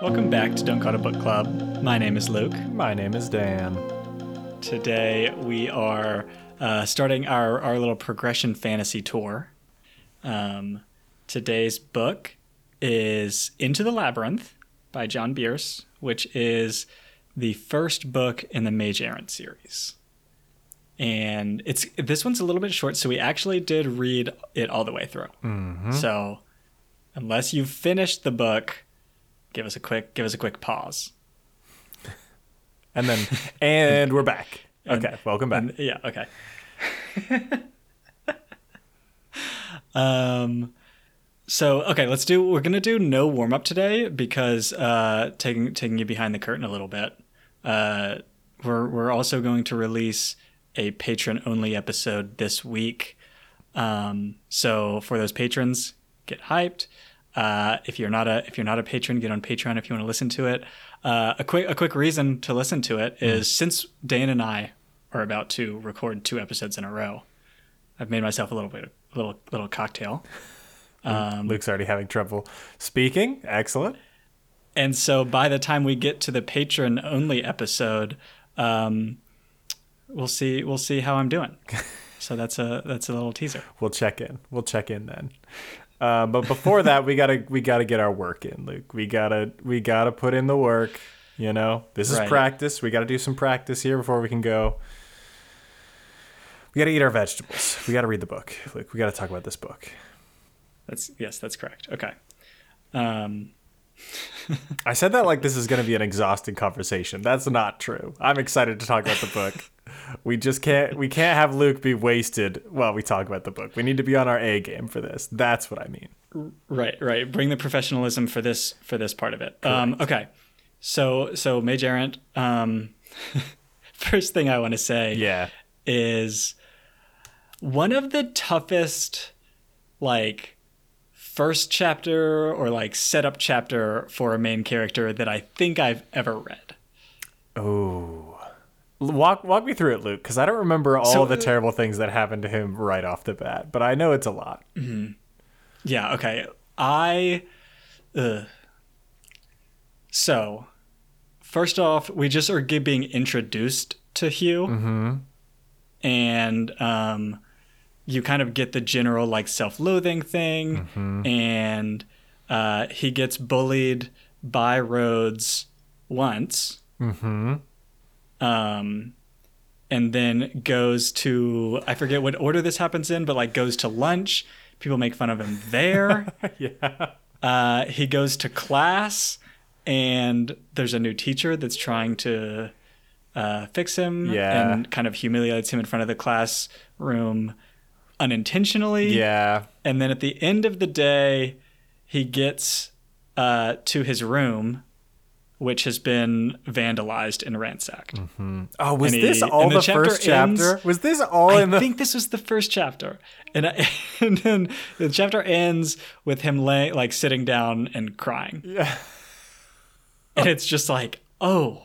Welcome back to Don't Call a Book Club. My name is Luke. My name is Dan. Today we are uh, starting our, our little progression fantasy tour. Um, today's book is Into the Labyrinth by John Bierce, which is the first book in the Mage Errant series. And it's this one's a little bit short, so we actually did read it all the way through. So, unless you've finished the book, give us a quick give us a quick pause. And then, and we're back. Okay, welcome back. And- yeah, okay. um so okay, let's do we're going to do no warm up today because uh taking taking you behind the curtain a little bit. Uh we're we're also going to release a patron only episode this week. Um so for those patrons, get hyped. Uh, if you're not a if you're not a patron, get on Patreon if you want to listen to it. Uh, a quick a quick reason to listen to it is since Dan and I are about to record two episodes in a row, I've made myself a little bit a little little cocktail. Um, Luke's already having trouble speaking. Excellent. And so by the time we get to the patron only episode, um, we'll see we'll see how I'm doing. So that's a that's a little teaser. We'll check in. We'll check in then. Uh, but before that, we gotta we gotta get our work in, Luke. We gotta we gotta put in the work. You know, this is Right. practice. We gotta do some practice here before we can go. We gotta eat our vegetables. We gotta read the book, Luke. We gotta talk about this book. That's yes, that's correct. Okay. Um, I said that like this is going to be an exhausting conversation. That's not true. I'm excited to talk about the book. we just can't we can't have Luke be wasted while we talk about the book. We need to be on our A game for this. That's what I mean. Right, right. Bring the professionalism for this for this part of it. Um, okay, so so Mage Errant. Um, first thing I want to say Yeah. is one of the toughest like first chapter or like setup chapter for a main character that I think I've ever read. Oh. Walk walk me through it, Luke, because I don't remember all So, the terrible things that happened to him right off the bat, but I know it's a lot. Yeah, okay. I ugh. So, first off, we just are being introduced to Hugh. Mm-hmm. And um you kind of get the general like self-loathing thing Mm-hmm. and uh he gets bullied by Rhodes once. Mm-hmm. Um and then goes to I forget what order this happens in, but like goes to lunch. People make fun of him there. yeah. Uh, he goes to class, and there's a new teacher that's trying to uh, fix him Yeah. and kind of humiliates him in front of the classroom unintentionally. Yeah. And then at the end of the day, he gets uh, to his room, which has been vandalized and ransacked. Mm-hmm. Oh, was he- this all the the, chapter first chapter? ends- was this all I in the think this was the first chapter, and I, and then the chapter ends with him lay, like sitting down and crying, Yeah. and it's just like, oh,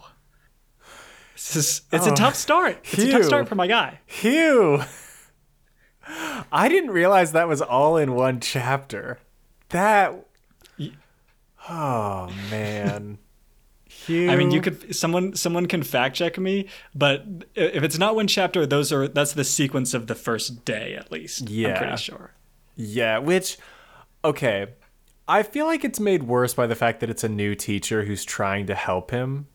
this is it's Oh, a tough start. It's a tough start for my guy. Hugh. I didn't realize that was all in one chapter. That. Oh man. Hugh. I mean, you could someone someone can fact check me, but if it's not one chapter, those are that's the sequence of the first day at least. I'm Yeah. pretty sure. Yeah, which. Okay. I feel like it's made worse by the fact that it's a new teacher who's trying to help him.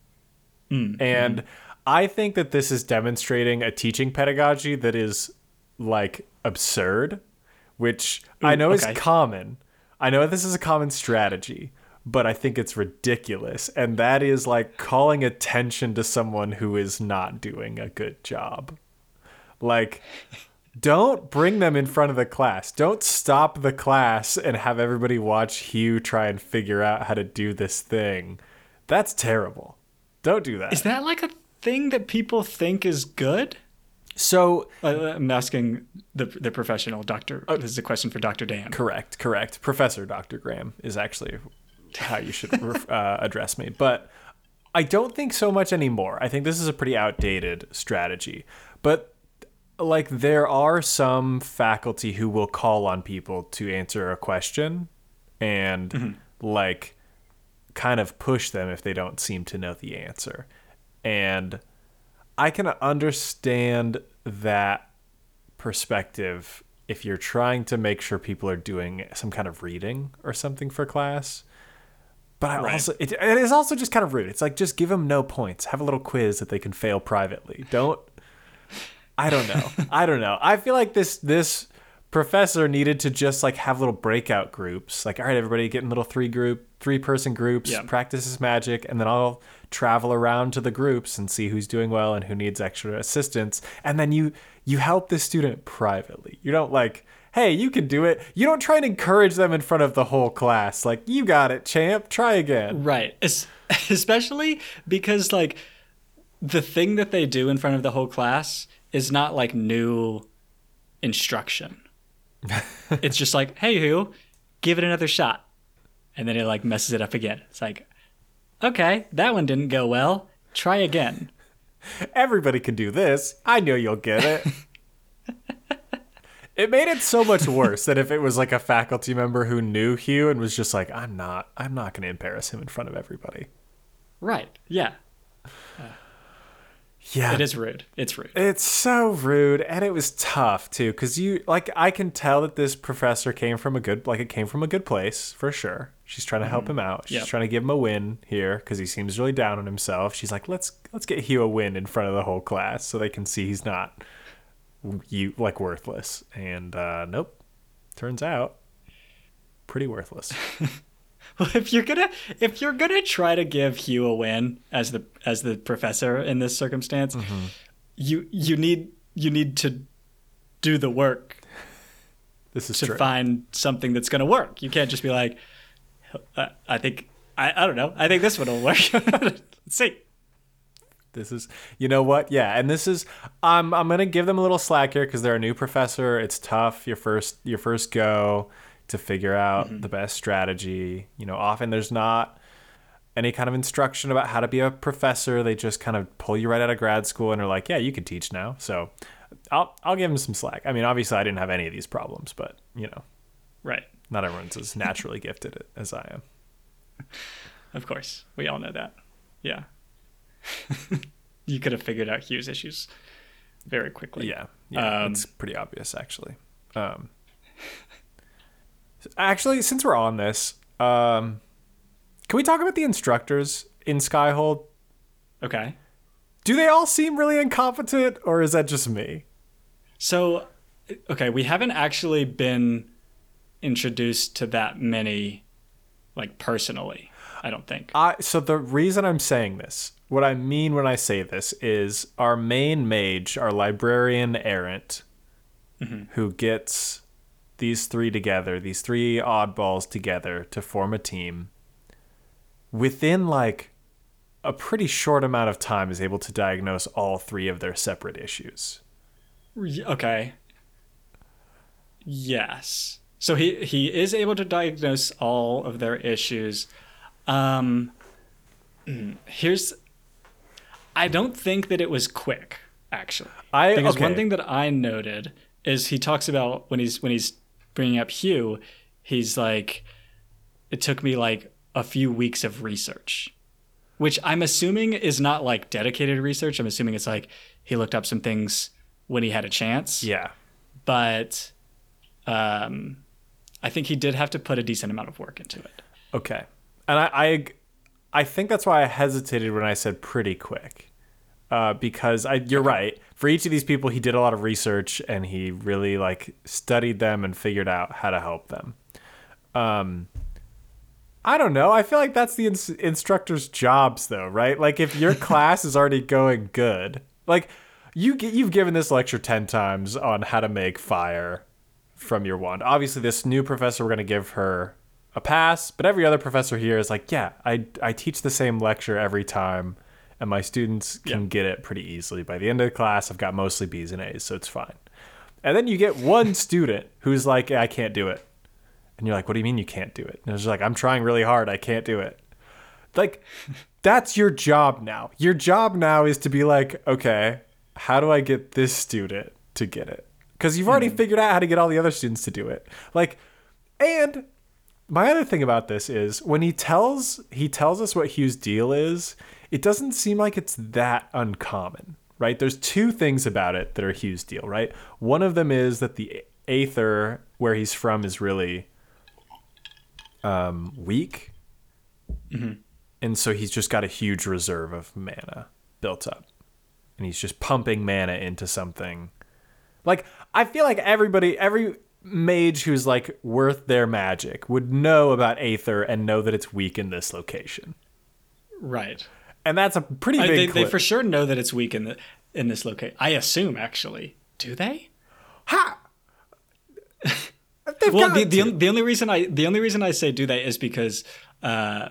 Mm, and mm. I think that this is demonstrating a teaching pedagogy that is like absurd, which I know okay. is common. I know this is a common strategy, but I think it's ridiculous. And that is like calling attention to someone who is not doing a good job. Like, don't bring them in front of the class. Don't stop the class and have everybody watch Hugh try and figure out how to do this thing. That's terrible. Don't do that. Is that like a thing that people think is good? so Uh, I'm asking the the professional doctor. Oh. this is a question for Doctor Dan. correct, correct. Professor Dr. Graham is actually how you should uh, address me. But I don't think so much anymore. I think this is a pretty outdated strategy. But like there are some faculty who will call on people to answer a question and like kind of push them if they don't seem to know the answer. And I can understand that perspective if you're trying to make sure people are doing some kind of reading or something for class. But I Right. also it, it is also just kind of rude. It's like just give them no points. Have a little quiz that they can fail privately. Don't I don't know. I don't know. I feel like this this professor needed to just like have little breakout groups. Like, all right, everybody get in little three group, three person groups, Yeah. practice this magic, and then I'll travel around to the groups and see who's doing well and who needs extra assistance. And then you you help the student privately. You don't like, hey, you can do it. You don't try and encourage them in front of the whole class. Like, you got it, champ. Try again. Right. Es- especially because like the thing that they do in front of the whole class is not like new instruction. it's just like, hey, who, give it another shot, and then it like messes it up again. It's like, okay, that one didn't go well. Try again. Everybody can do this. I know you'll get it. it made it so much worse that if it was like a faculty member who knew Hugh and was just like, I'm not, I'm not going to embarrass him in front of everybody. Right. Yeah. Yeah. It is rude. It's rude. It's so rude and it was tough too cuz you like I can tell that this professor came from a good like it came from a good place for sure. She's trying to help mm-hmm. him out. She's Yep. trying to give him a win here cuz he seems really down on himself. She's like, "Let's let's get Hugh a win in front of the whole class so they can see he's not you like worthless." And uh nope. Turns out pretty worthless. Well, if you're gonna if you're gonna try to give Hugh a win as the as the professor in this circumstance, you you need you need to do the work This is to true. find something that's gonna work. You can't just be like, I, I think I, I don't know. I think this one will work. Let's see. This is, you know what? Yeah, and this is, I'm I'm gonna give them a little slack here because they're a new professor. It's tough your first your first go to figure out mm-hmm. the best strategy. You know, often there's not any kind of instruction about how to be a professor. They just kind of pull you right out of grad school and are like, yeah, you can teach now. So, I'll I'll give them some slack. I mean, obviously, I didn't have any of these problems, but you know, Right. not everyone's as naturally gifted as I am. Of course. We all know that. Yeah. you could have figured out Hugh's issues very quickly. Yeah, yeah, Um, it's pretty obvious actually. Um, actually, since we're on this, um, can we talk about the instructors in Skyhold? Okay. Do they all seem really incompetent, or is that just me? So, okay, we haven't actually been introduced to that many, like personally. I don't think. I so the reason I'm saying this, what I mean when I say this, is our main mage, our librarian errant, who gets these three together, these three oddballs together to form a team. Within like a pretty short amount of time, is able to diagnose all three of their separate issues. Okay. Yes. So he he is able to diagnose all of their issues. Um mm, here's I don't think that it was quick actually. I Because okay. one thing that I noted is he talks about when he's when he's bringing up Hugh, he's like, it took me like a few weeks of research, which I'm assuming is not like dedicated research. I'm assuming it's like he looked up some things when he had a chance. yeah, But um, I think he did have to put a decent amount of work into it. Okay. And I, I, I think that's why I hesitated when I said pretty quick, uh, because I, you're right. For each of these people, he did a lot of research and he really like studied them and figured out how to help them. Um, I don't know. I feel like that's the ins- instructor's jobs, though, right? Like if your class is already going good, like you get, you've given this lecture ten times on how to make fire from your wand. Obviously, this new professor we're going to give her a pass, but every other professor here is like, yeah, I I teach the same lecture every time, and my students can Yeah. get it pretty easily. By the end of the class, I've got mostly B's and A's, so it's fine. And then you get one student who's like, I can't do it. And you're like, what do you mean you can't do it? And it's like, I'm trying really hard. I can't do it. Like, that's your job now. Your job now is to be like, okay, how do I get this student to get it? Because you've already mm-hmm. figured out how to get all the other students to do it. Like, and my other thing about this is when he tells he tells us what Hugh's deal is, it doesn't seem like it's that uncommon, right? There's two things about it that are Hugh's deal, right? One of them is that the Aether where he's from is really um, weak, and so he's just got a huge reserve of mana built up, and he's just pumping mana into something. Like I feel like everybody, every mage who's like worth their magic would know about Aether and know that it's weak in this location, Right. and that's a pretty I, big. they, they for sure know that it's weak in the in this location. I assume actually. Do they? ha. They've Well, got the, the, the only reason I the only reason I say do they is because uh,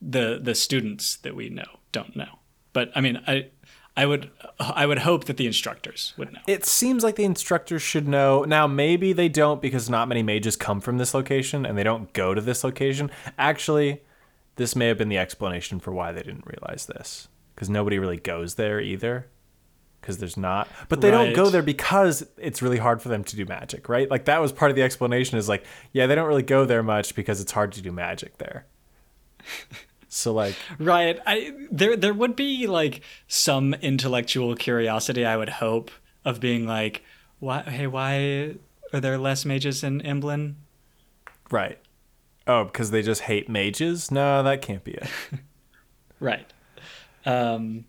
the the students that we know don't know. But I mean, I I would I would hope that the instructors would know. it seems like the instructors should know. Now, maybe they don't because not many mages come from this location and they don't go to this location. Actually, this may have been the explanation for why they didn't realize this because nobody really goes there either. Because there's not, but they don't go there because it's really hard for them to do magic, right? Like that was part of the explanation. Is like, yeah, they don't really go there much because it's hard to do magic there. so like, Right. I there there would be like some intellectual curiosity I would hope of being like, why hey, why are there less mages in Emblin? right? Oh, because they just hate mages? No, that can't be it. Right. Um,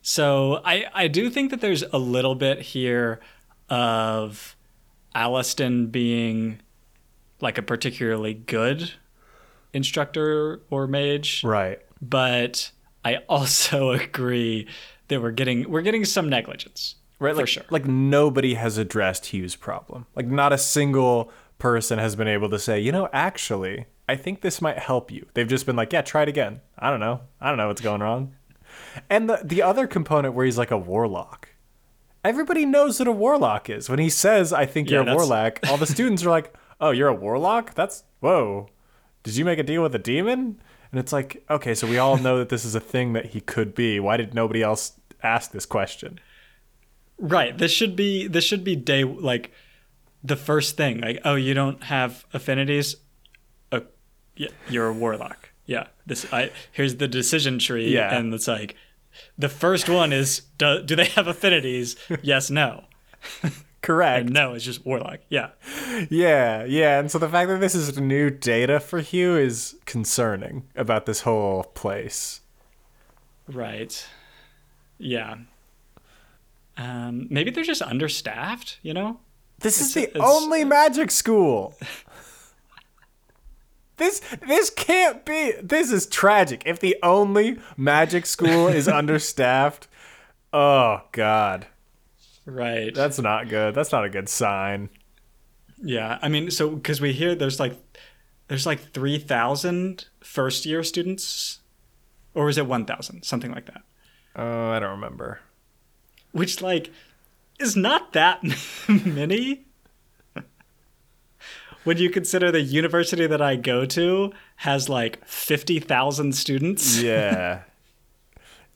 so I I do think that there's a little bit here of Alustin being like a particularly good instructor or mage, right. but I also agree that we're getting we're getting some negligence. right? for Like, sure. like nobody has addressed Hugh's problem. Like not a single person has been able to say, you know, actually, I think this might help you. They've just been like, yeah, try it again. I don't know. I don't know what's going wrong. And the the other component where he's like a warlock. Everybody knows what a warlock is. When he says, "I think Yeah, you're a that's- warlock," all the students are like, "Oh, you're a warlock? That's whoa. Did you make a deal with a demon?" And it's like, okay, so we all know that this is a thing that he could be. Why did nobody else ask this question? Right. This should be this should be day like the first thing. Like, oh, you don't have affinities. Oh, yeah, you're a warlock. Yeah. This I here's the decision tree. Yeah. And it's like the first one is do, do they have affinities? yes, no. Correct. And no, it's just warlock. Yeah. Yeah, yeah. And so the fact that this is new data for Hugh is concerning about this whole place. Right. Yeah. Um, maybe they're just understaffed. You know. This is the only magic school. This this can't be. This is tragic. If the only magic school is understaffed, oh god. Right. That's not good. That's not a good sign. Yeah, I mean, so because we hear there's like there's like 3,000 first year students, or is it 1,000, something like that, Oh, I don't remember. which like is not that many. when you consider the university that I go to has like 50,000 students. Yeah.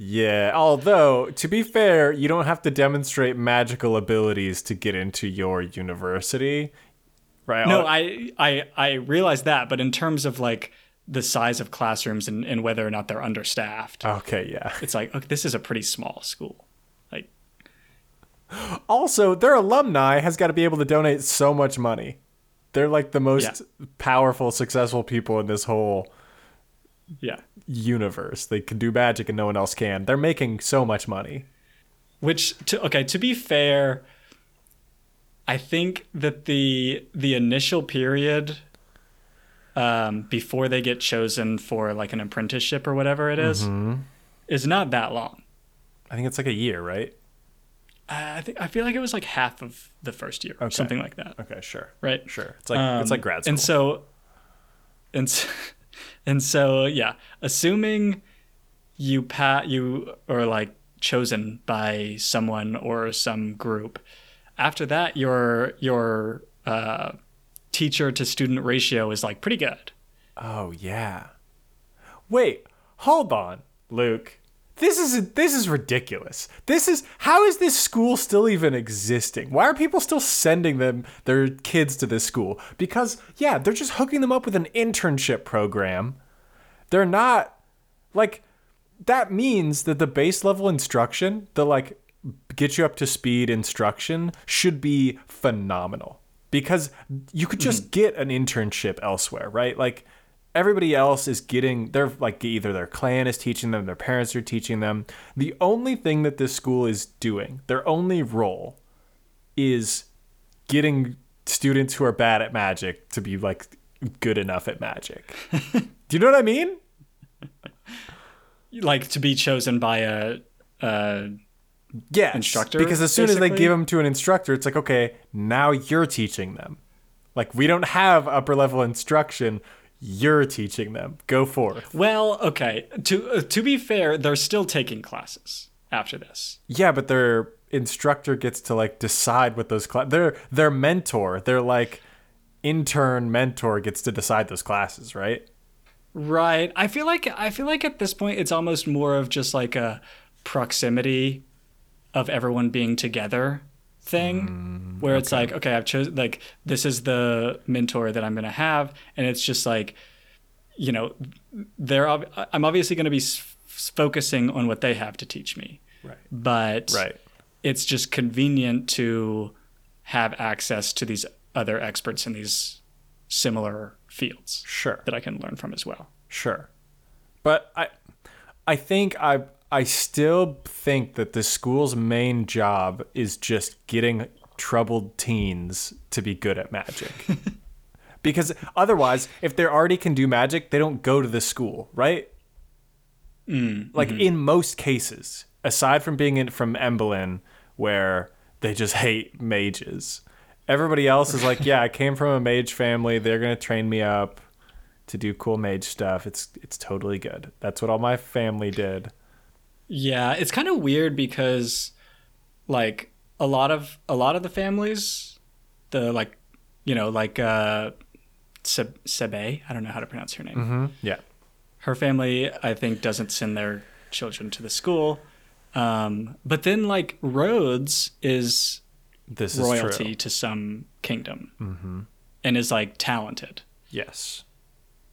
Yeah, although to be fair, you don't have to demonstrate magical abilities to get into your university. Right? No, I, I I realize that, but in terms of like the size of classrooms and, and whether or not they're understaffed, Okay, yeah. it's like okay, this is a pretty small school. Like Also, their alumni has got to be able to donate so much money. They're like the most powerful, successful people in this whole yeah. Universe. They can do magic and no one else can. They're making so much money. Which to okay, to be fair, I think that the the initial period um, before they get chosen for like an apprenticeship or whatever it is, is not that long. I think it's like a year, right? Uh, I think I feel like it was like half of the first year, or Okay. something like that, Okay, sure. right? Sure. It's like it's Um, like grad school. And so, and so, and so, yeah. Assuming you pat you or like chosen by someone or some group, after that, your your uh, teacher to student ratio is like pretty good. oh, yeah. Wait, hold on, Luke. This is this is ridiculous. This is how is this school still even existing? Why are people still sending them their kids to this school? Because yeah, they're just hooking them up with an internship program. They're not like that means that the base level instruction, the like get you up to speed instruction should be phenomenal because you could just mm-hmm. get an internship elsewhere, right? Like everybody else is getting they're like either their clan is teaching them, their parents are teaching them. The only thing that this school is doing, their only role is getting students who are bad at magic to be like good enough at magic. Do you know what I mean? Like to be chosen by a. Uh, Yes. Instructor, Because as soon as they give them to an instructor, it's like, okay, now you're teaching them. Like we don't have upper level instruction. You're teaching them. Go forth. well, okay. To uh, to be fair, they're still taking classes after this. Yeah, but their instructor gets to like decide what those class. Their their mentor, their like intern mentor gets to decide those classes, right? Right. I feel like I feel like at this point it's almost more of just like a proximity of everyone being together thing mm, where it's like okay, I've chosen like this is the mentor that I'm going to have and it's just like you know they're ob- I'm obviously going to be s- focusing on what they have to teach me. Right. But Right. it's just convenient to have access to these other experts in these similar fields Sure. that I can learn from as well. Sure. But I I think I I still think that the school's main job is just getting troubled teens to be good at magic. because otherwise, if they already can do magic, they don't go to the school, right? Mm, like mm-hmm. in most cases, aside from being in from Emblin, where they just hate mages, everybody else is like, yeah, I came from a mage family. They're gonna train me up to do cool mage stuff. It's it's totally good. That's what all my family did. Yeah, it's kind of weird because like a lot of a lot of the families, the like you know like uh Seb- Sebe, I don't know how to pronounce her name. Mm-hmm. Yeah. Her family, I think, doesn't send their children to the school. Um, but then like Rhodes is This royalty true. to some kingdom and is like talented. Yes.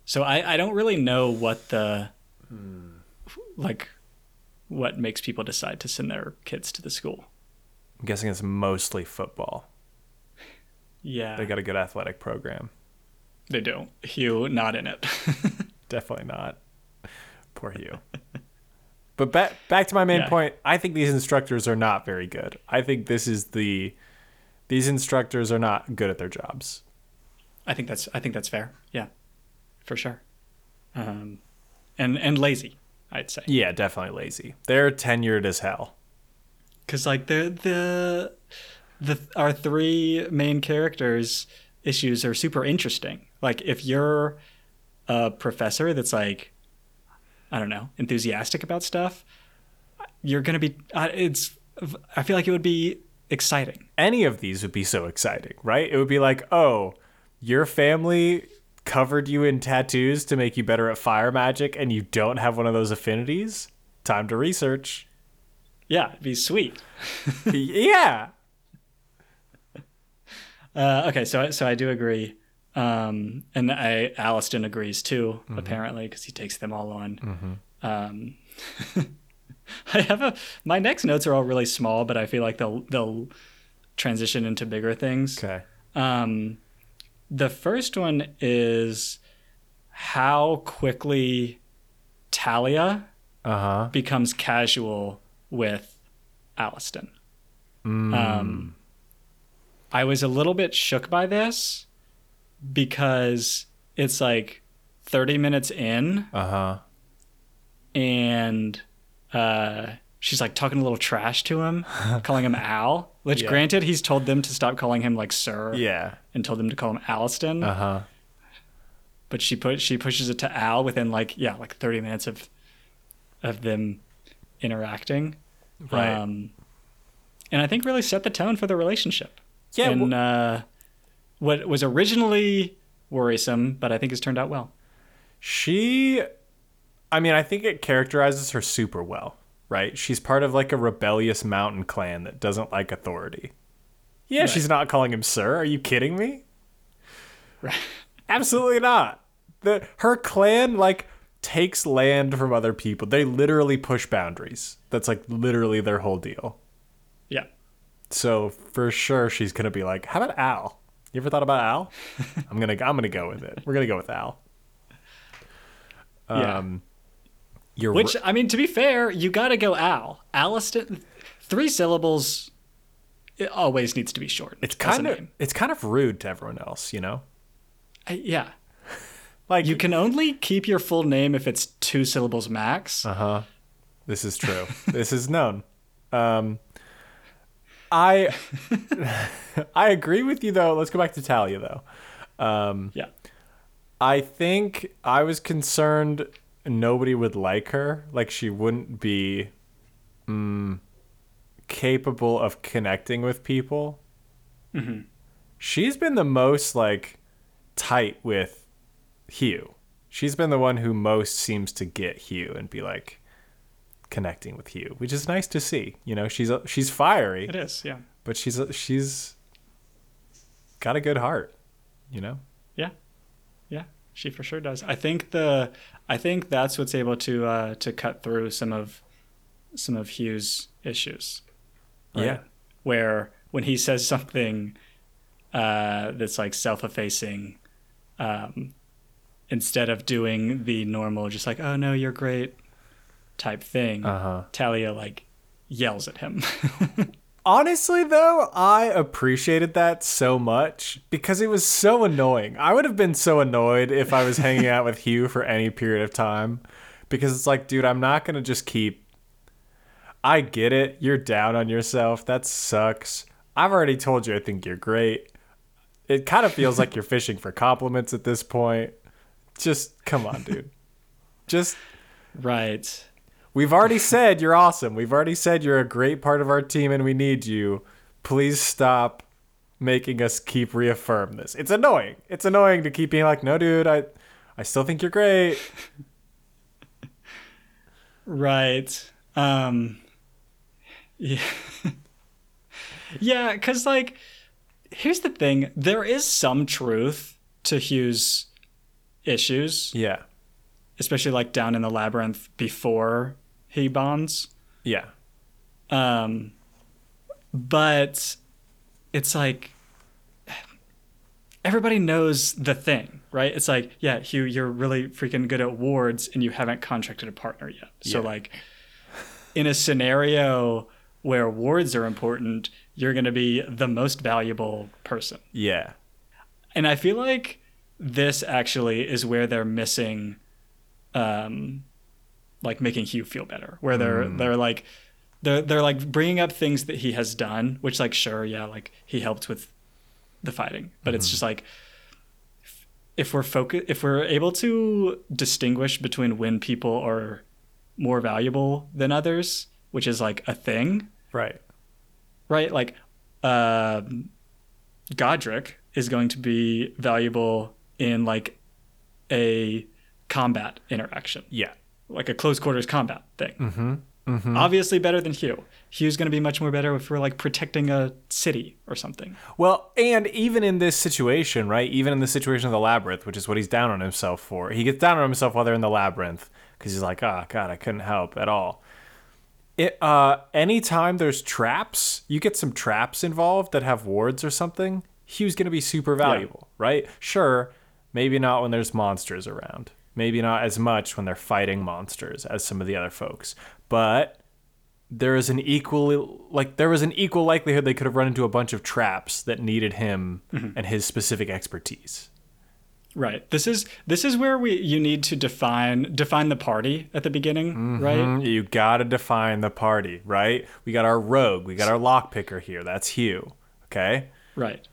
So I, I don't really know what the like what makes people decide to send their kids to the school. I'm guessing it's mostly football. Yeah, They got a good athletic program. they do. Hugh not in it. Definitely not. Poor Hugh. But back back to my main Yeah. point. I think these instructors are not very good. I think this is the these instructors are not good at their jobs. I think that's I think that's fair. Yeah, for sure. Um, and and lazy, I'd say, Yeah, definitely lazy. They're tenured as hell. because like the the the our three main characters issues are super interesting. Like if you're a professor that's like I don't know enthusiastic about stuff, you're gonna be. Uh, it's I feel like it would be exciting. Any of these would be so exciting, right? It would be like, "Oh, your family covered you in tattoos to make you better at fire magic and you don't have one of those affinities? Time to research." Yeah, it'd be sweet. yeah. Uh, okay, so so I do agree, um, and I Alustin agrees too. Apparently, because he takes them all on. Um, I have a my next notes are all really small, but I feel like they'll they'll transition into bigger things. Okay. Um, the first one is how quickly Talia Uh-huh. becomes casual with Alustin. Um, I was a little bit shook by this because it's like 30 minutes in Uh-huh. and uh, she's like talking a little trash to him, calling him Al. Which, Yeah. granted, he's told them to stop calling him like Sir Yeah. and told them to call him Alustin. Uh-huh. but she put she pushes it to Al within like yeah like 30 minutes of of them interacting. Right. Um, and I think really set the tone for the relationship. Yeah, And uh, what was originally worrisome, but I think has turned out well. She I mean, I think it characterizes her super well. Right? She's part of like a rebellious mountain clan that doesn't like authority. Yeah, Right. she's not calling him sir. Are you kidding me? Right. Absolutely not. The her clan like takes land from other people. They literally push boundaries. That's like literally their whole deal. Yeah. So for sure she's gonna be like, How about Al? You ever thought about Al? I'm gonna I'm gonna go with it. We're gonna go with Al. Yeah. Um, You're Which I mean, to be fair, you got to go Al. Alustin, three syllables. It always needs to be short. it's kind of it's kind of rude to everyone else, you know? I- yeah. Like You can only keep your full name if it's two syllables max. Uh-huh. This is true. this is known. Um I I agree with you though. Let's go back to Talia though. Um yeah. I think I was concerned nobody would like her. Like she wouldn't be mm, capable of connecting with people. Mm-hmm. She's been the most like tight with Hugh. She's been the one who most seems to get Hugh and be like connecting with Hugh, which is nice to see. You know, she's a, she's fiery, It is. Yeah. but she's a, she's got a good heart. You know. She for sure does. I think the I think that's what's able to uh, to cut through some of some of Hugh's issues. Yeah. Where when he says something uh, that's like self-effacing, um, instead of doing the normal, just like "Oh no, you're great" type thing, Uh huh. Talia like yells at him. Honestly, though, I appreciated that so much because it was so annoying. I would have been so annoyed if I was hanging out with Hugh for any period of time because it's like, dude, I'm not going to just keep. I get it. You're down on yourself. That sucks. I've already told you I think you're great. It kind of feels like you're fishing for compliments at this point. Just come on, dude. Just right. We've already said you're awesome. We've already said you're a great part of our team and we need you. Please stop making us keep reaffirm this. It's annoying. It's annoying to keep being like, "No, dude, I I still think you're great." Right. Um yeah. yeah, cuz like here's the thing, there is some truth to Hugh's issues, Yeah. especially like down in the labyrinth before he bonds. Yeah. Um but it's like everybody knows the thing, right? It's like, yeah, Hugh, you're really freaking good at wards and you haven't contracted a partner yet. So Yeah. like in a scenario where wards are important, you're going to be the most valuable person. Yeah. And I feel like this actually is where they're missing um like making Hugh feel better. Where they're they're like they're they're like bringing up things that he has done, which like sure, yeah, like he helped with the fighting, but it's just like if we're focus if we're able to distinguish between when people are more valuable than others, which is like a thing, Right. right? Like, um, Godric is going to be valuable in like a combat interaction, Yeah. Like a close quarters combat thing. Mm-hmm. Obviously, better than Hugh. Hugh's going to be much more better if we're like protecting a city or something. Well, and even in this situation, right? Even in the situation of the labyrinth, which is what he's down on himself for, he gets down on himself while they're in the labyrinth because he's like, "Ah, God, I couldn't help at all." It, uh, anytime there's traps, you get some traps involved that have wards or something. Hugh's gonna be super valuable, right? Sure, maybe not when there's monsters around. Maybe not as much when they're fighting monsters as some of the other folks, but there is an equal like there was an equal likelihood they could have run into a bunch of traps that needed him and his specific expertise. Right. This is this is where we you need to define define the party at the beginning, right? Mm, You gotta define the party, right? We got our rogue, we got our lockpicker here. That's Hugh. Okay, Right.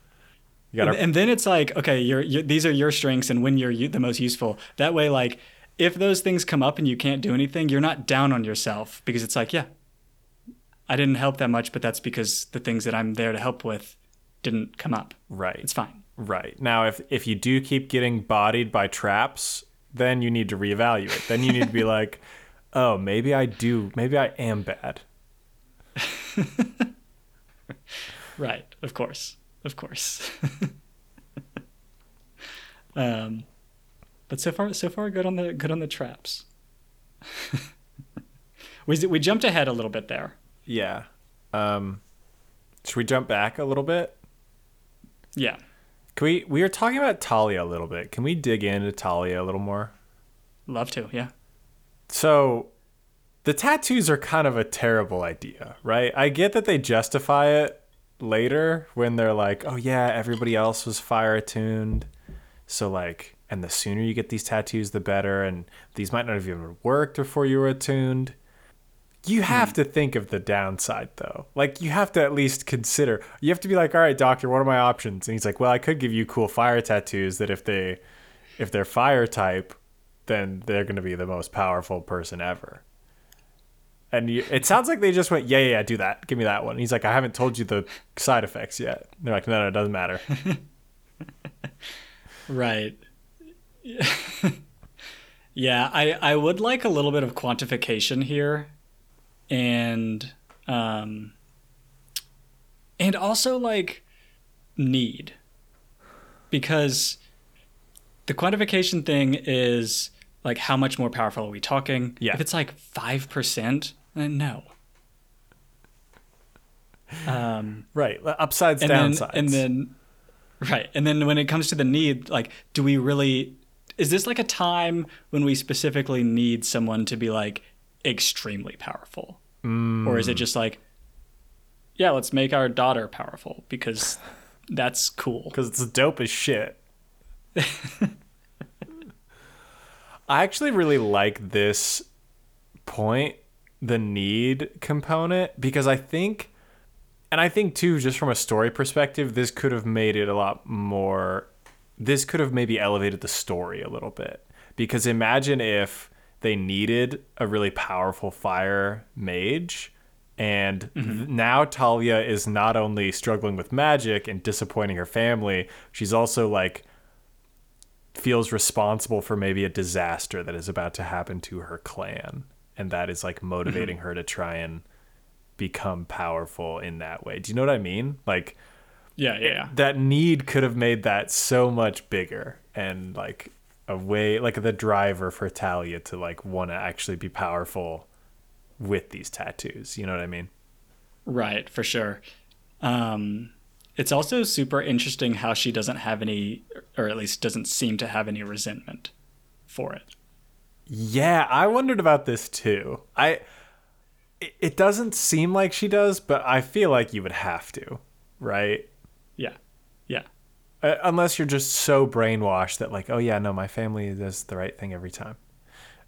You got And, and then it's like, okay, you're, you these are your strengths, and when you're u- the most useful. That way, like, if those things come up and you can't do anything, you're not down on yourself because it's like, yeah, I didn't help that much, but that's because the things that I'm there to help with didn't come up. right, It's fine. right. Now, if if you do keep getting bodied by traps, then you need to reevaluate. Then you need to be like, Oh, maybe I do. Maybe I am bad. Right, of course, of course. um, but so far, so far, good on the good on the traps. we we jumped ahead a little bit there. Yeah. Um, should we jump back a little bit? Yeah. Can we? We were talking about Talia a little bit. Can we dig into Talia a little more? Love to, yeah. So, the tattoos are kind of a terrible idea, right? I get that they justify it later when they're like, "Oh yeah, everybody else was fire attuned." So like, and the sooner you get these tattoos, the better. And these might not have even worked before you were attuned. You hmm. have to think of the downside though. Like you have to at least consider. You have to be like, "All right, doctor, what are my options?" And he's like, "Well, I could give you cool fire tattoos that if they if they're fire type, then they're going to be the most powerful person ever." And you, it sounds like they just went, yeah, yeah, yeah, do that. Give me that one. And he's like, I haven't told you the side effects yet. And they're like, no, no, it doesn't matter. Right. yeah, I I would like a little bit of quantification here, and um, and also like need, because the quantification thing is like how much more powerful are we talking? Yeah. If it's like five percent, then no. Um, right. Upsides, and then, downsides. and then right and then when it comes to the need like do we really is this like a time when we specifically need someone to be like extremely powerful or is it just like yeah let's make our daughter powerful because that's cool because it's dope as shit. I actually really like this point, the need component, because I think, and I think too, just from a story perspective, this could have made it a lot more. This could have maybe elevated the story a little bit. Because imagine if they needed a really powerful fire mage. And th- mm-hmm. now Talia is not only struggling with magic and disappointing her family, she's also like feels responsible for maybe a disaster that is about to happen to her clan. And that is like motivating her to try and become powerful in that way. Do you know what I mean? Like yeah yeah, yeah. that need could have made that so much bigger and like a way like the driver for Talia to like want to actually be powerful with these tattoos. You know what I mean? right for sure um it's also super interesting how she doesn't have any or at least doesn't seem to have any resentment for it Yeah, I wondered about this too. I it, doesn't seem like she does, but I feel like you would have to, right? yeah yeah Uh, unless you're just so brainwashed that like, oh yeah, no, my family does the right thing every time.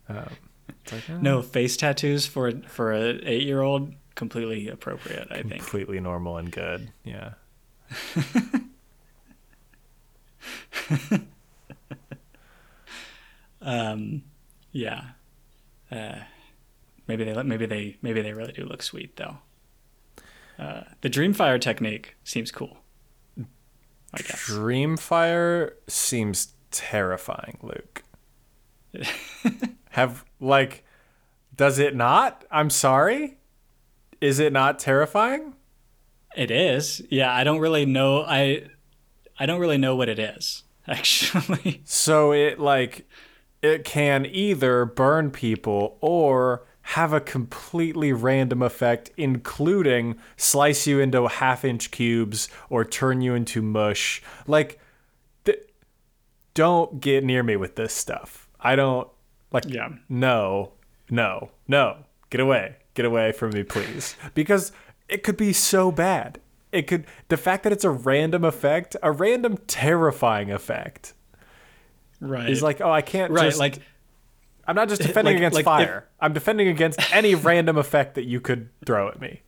Um, it's like, eh, no face tattoos for for an eight year old completely appropriate i think completely normal and good. Yeah. Um, yeah. Uh, maybe they look maybe they maybe they really do look sweet though. Uh, the Dreamfire technique seems cool. I guess. Dreamfire seems terrifying, Luke. Have like does it not? I'm sorry. Is it not terrifying? It is. Yeah, I don't really know. I I don't really know what it is actually. So it like it can either burn people or have a completely random effect, including slice you into half inch cubes or turn you into mush. Like, th- don't get near me with this stuff. I don't like. Yeah. No, no, no. Get away. Get away from me, please. Because it could be so bad. It could. The fact that it's a random effect, a random terrifying effect right. is like, oh, I can't right. just like I'm not just defending like- against like if- fire. I'm defending against any random effect that you could throw at me.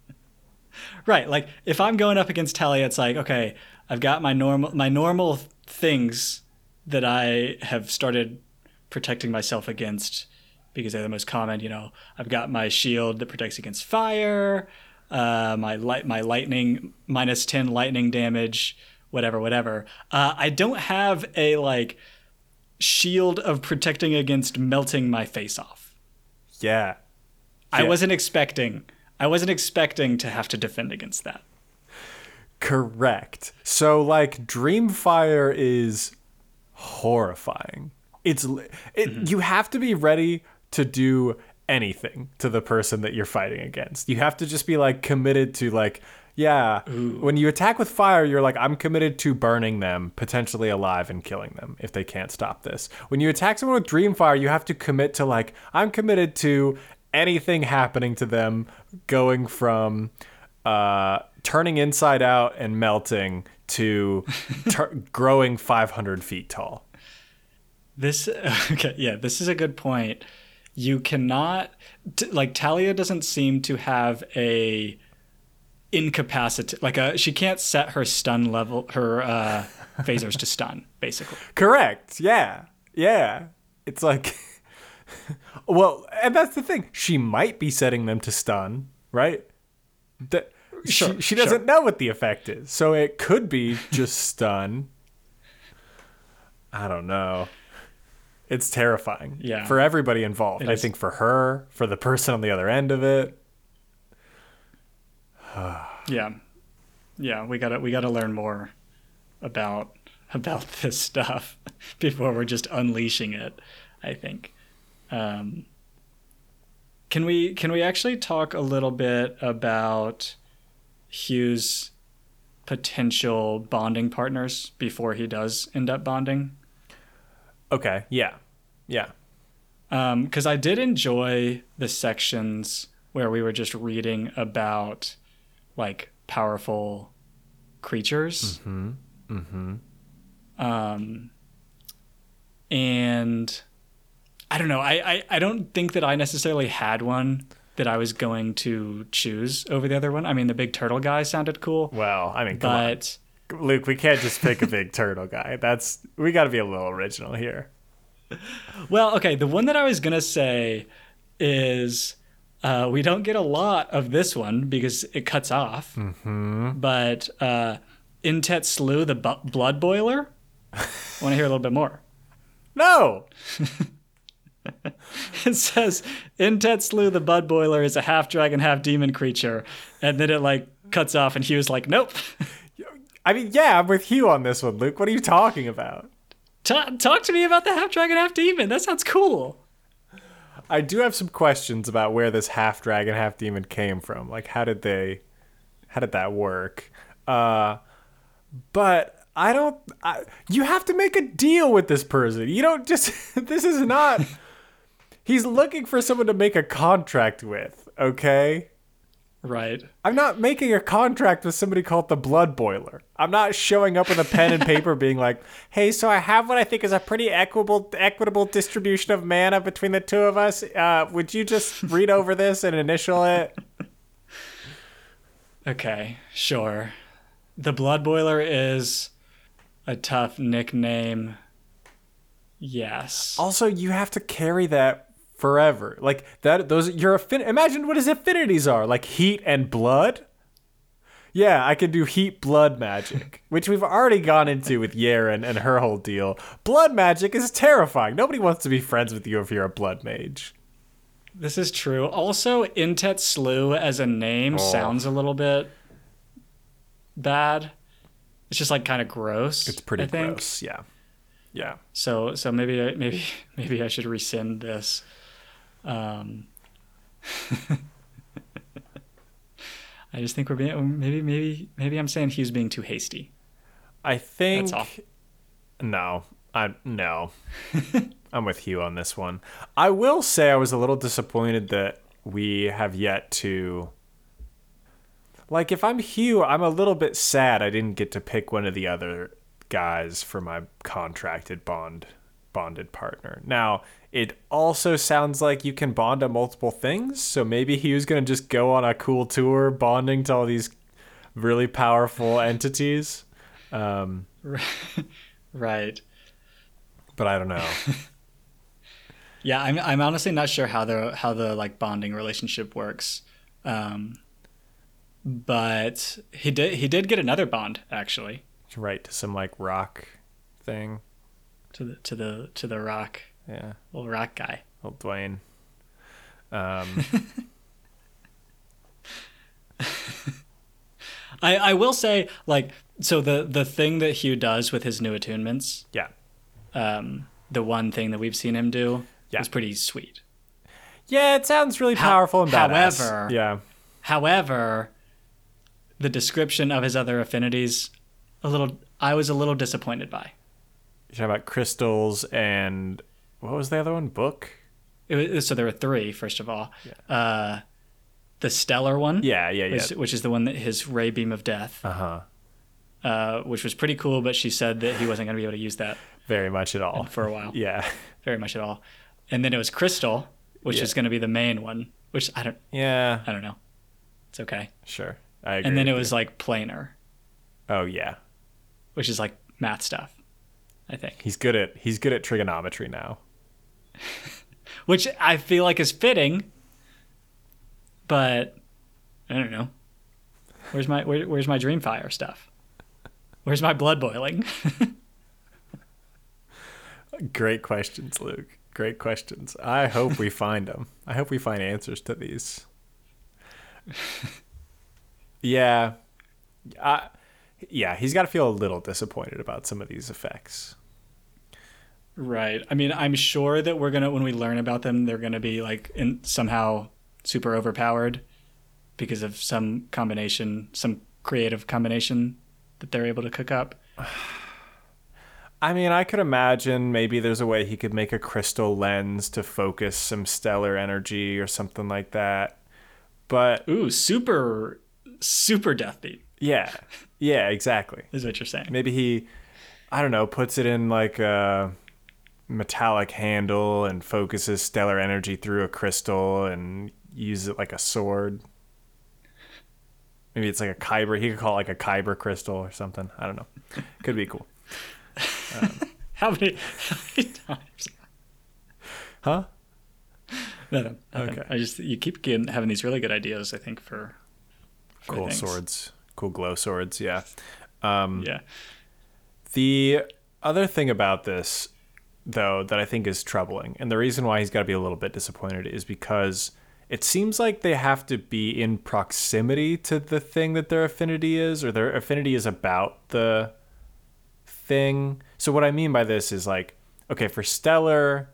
right. Like if I'm going up against Talia, it's like okay, I've got my normal my normal things that I have started protecting myself against because they're the most common. You know, I've got my shield that protects against fire, uh, my light, my lightning minus ten lightning damage, whatever, whatever. Uh, I don't have a like shield of protecting against melting my face off. Yeah. I Yeah. wasn't expecting. I wasn't expecting to have to defend against that. Correct. So like Dreamfire is horrifying. It's it, you have to be ready to do anything to the person that you're fighting against. You have to just be like committed to like yeah, when you attack with fire, you're like I'm committed to burning them, potentially alive and killing them if they can't stop this. When you attack someone with Dreamfire, you have to commit to like I'm committed to anything happening to them going from uh, turning inside out and melting to tur- growing 500 feet tall. This okay, yeah, this is a good point. You cannot t- like Talia doesn't seem to have a incapacity like a she can't set her stun level her uh phasers to stun basically. Correct. Yeah. Yeah. It's like, well, and that's the thing. She might be setting them to stun, right? That Sure, she, she doesn't sure. know what the effect is, so it could be just stun. I don't know. It's terrifying. Yeah. For everybody involved. It I is. think for her, for the person on the other end of it. Yeah. Yeah, we got to we got to learn more about about this stuff before we're just unleashing it, I think. Um can we can we actually talk a little bit about Hugh's potential bonding partners before he does end up bonding? Okay. Yeah. Yeah. because I did enjoy the sections where we were just reading about like powerful creatures. Mm-hmm. Mm-hmm. Um, and I don't know. I, I I don't think that I necessarily had one that I was going to choose over the other one. I mean, the big turtle guy sounded cool, Well, I mean, but Luke, we can't just pick a big turtle guy. That's we got to be a little original here. Well, okay. The one that I was gonna say is uh, we don't get a lot of this one because it cuts off. Mm-hmm. But uh, Intet Slew, the bu- blood boiler. Want to hear a little bit more? No. It says Intet Slew, the blood boiler, is a half dragon, half demon creature, and then it like cuts off, and he was like, "Nope." I mean, yeah, I'm with you on this one, Luke. What are you talking about? Ta talk to me about the half dragon, half demon. That sounds cool. I do have some questions about where this half dragon, half demon came from. Like, how did they, how did that work? Uh, but I don't. I, you have to make a deal with this person. You don't just. this is not. He's looking for someone to make a contract with. Okay. Right. I'm not making a contract with somebody called the Blood Boiler. I'm not showing up with a pen and paper being like, "Hey, so I have what I think is a pretty equitable equitable distribution of mana between the two of us. Uh, would you just read over this and initial it?" Okay, sure. The Blood Boiler is a tough nickname. Yes. Also, you have to carry that forever. Like that those your affin- imagine what his affinities are, like heat and blood. Yeah, I can do heat blood magic, which we've already gone into with Yaren and her whole deal. Blood magic is terrifying. Nobody wants to be friends with you if you're a blood mage. This is true. Also, Intet Slew as a name Oh. sounds a little bit bad. It's just like kind of gross. It's pretty gross. Yeah. Yeah. So so maybe I, maybe maybe I should rescind this. Um, I just think we're being maybe maybe maybe I'm saying Hugh's being too hasty. I think That's all. no. I no. I'm with Hugh on this one. I will say I was a little disappointed that we have yet to like if I'm Hugh, I'm a little bit sad I didn't get to pick one of the other guys for my contracted bond bonded partner. Now, it also sounds like you can bond to multiple things, so maybe he was going to just go on a cool tour bonding to all these really powerful entities. Um, Right. but I don't know. Yeah, I'm I'm honestly not sure how the how the like bonding relationship works. Um but he did he did get another bond actually right to some like rock thing. To the to the to the rock Yeah, little rock guy. old Dwayne. Um, I, I will say, like, so the the thing that Hugh does with his new attunements, Yeah. um, the one thing that we've seen him do, Yeah. is pretty sweet. Yeah, it sounds really How- powerful and badass. however- yeah. However, the description of his other affinities, a little, I was a little disappointed by. You're talking about crystals and what was the other one? Book? It was, so there were three, first of all. Uh, the stellar one, Yeah, yeah, yeah. which, which is the one that his ray beam of death, Uh huh. uh, which was pretty cool. But she said that he wasn't going to be able to use that Very much at all. for a while, Yeah. very much at all. And then it was crystal, which Yeah. is going to be the main one, which I don't, Yeah. I don't know. It's okay. Sure. I agree. And then it was like planar. Oh yeah. which is like math stuff, I think. He's good at he's good at trigonometry now. which I feel like is fitting. But I don't know. Where's my where, where's my dream fire stuff? Where's my blood boiling? Great questions, Luke. Great questions. I hope we find them. I hope we find answers to these. yeah. I, yeah, he's got to feel a little disappointed about some of these effects. Right. I mean, I'm sure that we're gonna when we learn about them, they're gonna be like in somehow super overpowered because of some combination, some creative combination that they're able to cook up. I mean, I could imagine maybe there's a way he could make a crystal lens to focus some stellar energy or something like that. But Ooh, super super death beat yeah, yeah, exactly. is what you're saying. Maybe he, I don't know, puts it in like a metallic handle and focuses stellar energy through a crystal and uses it like a sword. Maybe it's like a kyber. He could call it like a kyber crystal or something. I don't know. Could be cool. How many, how many times? Huh? No, no. Okay. I just you keep getting, having these really good ideas. I think for, for Cool things. swords. Cool glow swords. Yeah. Um, Yeah, The other thing about this, though, that I think is troubling, and the reason why he's got to be a little bit disappointed is because it seems like they have to be in proximity to the thing that their affinity is, or their affinity is about the thing. So, what I mean by this is like, okay, for Stellar,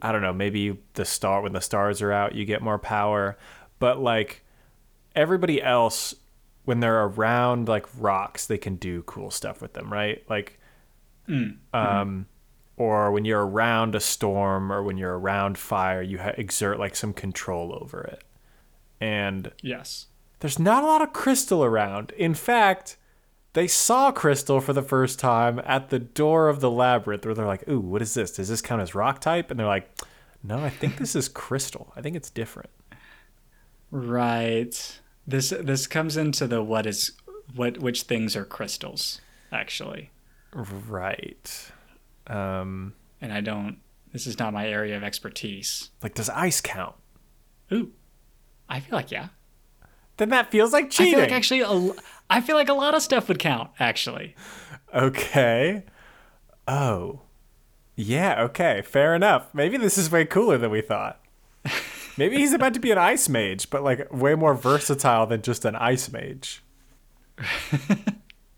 I don't know, maybe the star, when the stars are out, you get more power, but like everybody else, when they're around like rocks, they can do cool stuff with them, right? Like, um, or when you're around a storm or when you're around fire, you ha- exert like some control over it. And yes. there's not a lot of crystal around. In fact, they saw crystal for the first time at the door of the labyrinth where they're like, ooh, what is this? Does this count as rock type? And they're like, no, I think this is crystal. I think it's different. Right. This this comes into the what is what which things are crystals actually, Right. Um, and I don't. This is not my area of expertise. like, does ice count? Ooh, I feel like yeah. Then that feels like cheating. I feel like actually, a, I feel like a lot of stuff would count actually. Okay. Oh. Yeah, okay. Fair enough. Maybe this is way cooler than we thought. Maybe he's about to be an ice mage, but like way more versatile than just an ice mage.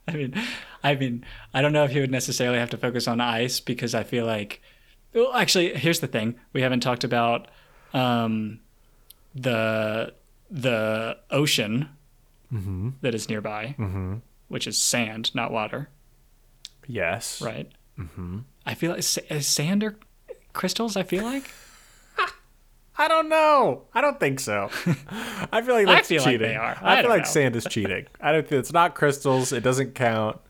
I mean, I mean, I don't know if he would necessarily have to focus on ice because I feel like, well, actually, here's the thing: we haven't talked about um, the the ocean that is nearby, which is sand, not water, Yes. right? Mm-hmm. I feel like is sand or crystals. I feel like I don't know. I don't think so. I feel like I that's feel like cheating. they are. I, I feel like know. sand is cheating. I don't think it's not crystals. It doesn't count.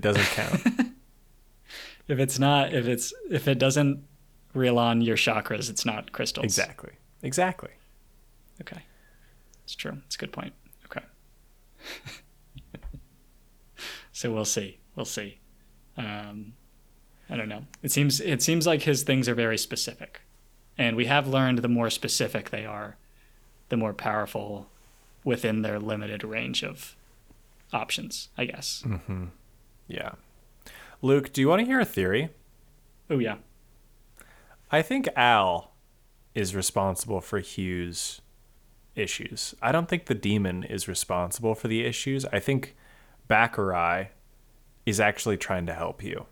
It doesn't count. if it's not, if it's if it doesn't reel on your chakras, it's not crystals. exactly. Exactly. Okay. It's true. It's a good point. Okay. so we'll see. We'll see. Um, I don't know. It seems it seems like his things are very specific, and we have learned the more specific they are, the more powerful within their limited range of options. I guess. Yeah. Luke, do you want to hear a theory? Oh yeah. I think Al is responsible for Hugh's issues. I don't think the demon is responsible for the issues. I think Baccarai is actually trying to help you.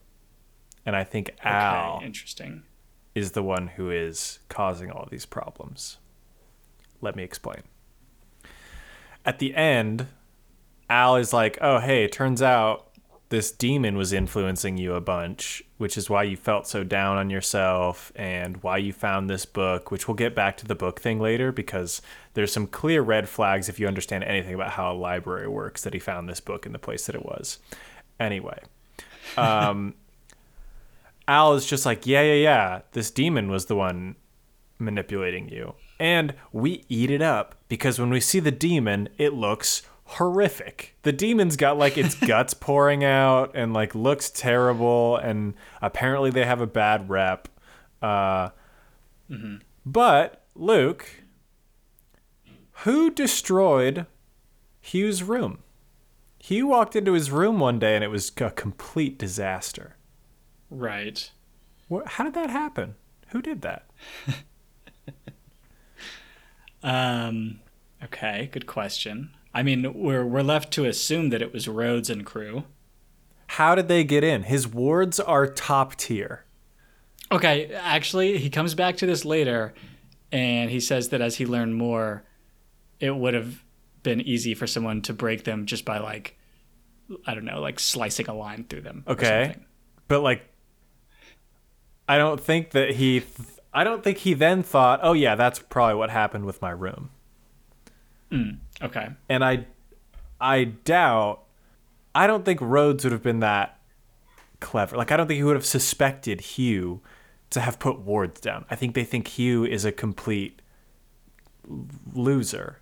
And I think Al Okay, interesting. is the one who is causing all these problems. Let me explain. At the end, Al is like, "Oh, hey, turns out this demon was influencing you a bunch, which is why you felt so down on yourself and why you found this book, which we'll get back to the book thing later because there's some clear red flags if you understand anything about how a library works that he found this book in the place that it was." Anyway, um Al is just like, yeah, yeah, yeah. This demon was the one manipulating you. And we eat it up because when we see the demon, it looks horrific. The demon's got like its guts pouring out and like looks terrible. And apparently they have a bad rep. Uh, But, Luke, who destroyed Hugh's room? Hugh walked into his room one day and it was a complete disaster. Right. What, how did that happen? Who did that? Um, okay, good question. I mean, we're we're left to assume that it was Rhodes and crew. How did they get in? His wards are top tier. Okay, actually, he comes back to this later, and he says that as he learned more, it would have been easy for someone to break them just by like, I don't know, like slicing a line through them. Okay. But like I don't think that he I don't think he then thought, "Oh yeah, that's probably what happened with my room." Hmm. Okay. And I I doubt I don't think Rhodes would have been that clever. Like I don't think he would have suspected Hugh to have put wards down. I think they think Hugh is a complete loser.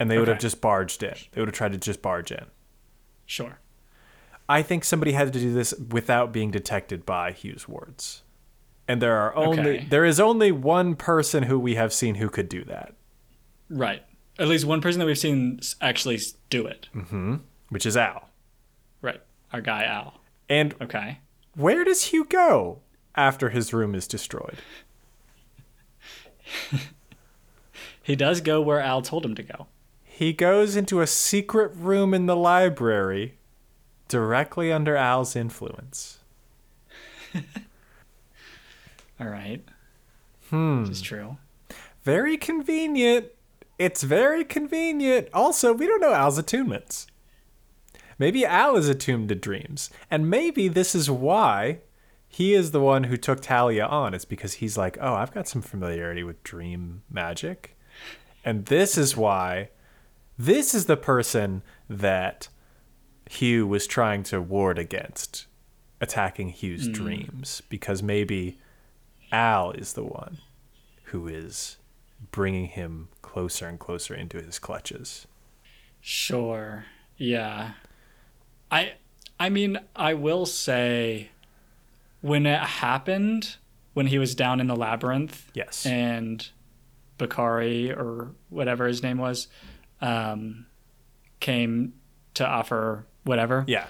And they would have just barged in. They would have tried to just barge in. Sure. I think somebody had to do this without being detected by Hughes wards. And there are only Okay. there is only one person who we have seen who could do that, Right. At least one person that we've seen actually do it. which is Al. Right. Our guy Al. And Okay. where does Hugh go after his room is destroyed? He does go where Al told him to go. He goes into a secret room in the library directly under Al's influence. All right. Hmm. This is true. Very convenient. It's very convenient. Also, we don't know Al's attunements. Maybe Al is attuned to dreams. And maybe this is why he is the one who took Talia on. It's because he's like, oh, I've got some familiarity with dream magic. And this is why this is the person that Hugh was trying to ward against attacking Hugh's hmm. dreams. Because maybe Al is the one who is bringing him closer and closer into his clutches. Sure. Yeah. I I mean, I will say when it happened, when he was down in the labyrinth Yes. and Bakari or whatever his name was, um, came to offer whatever. yeah.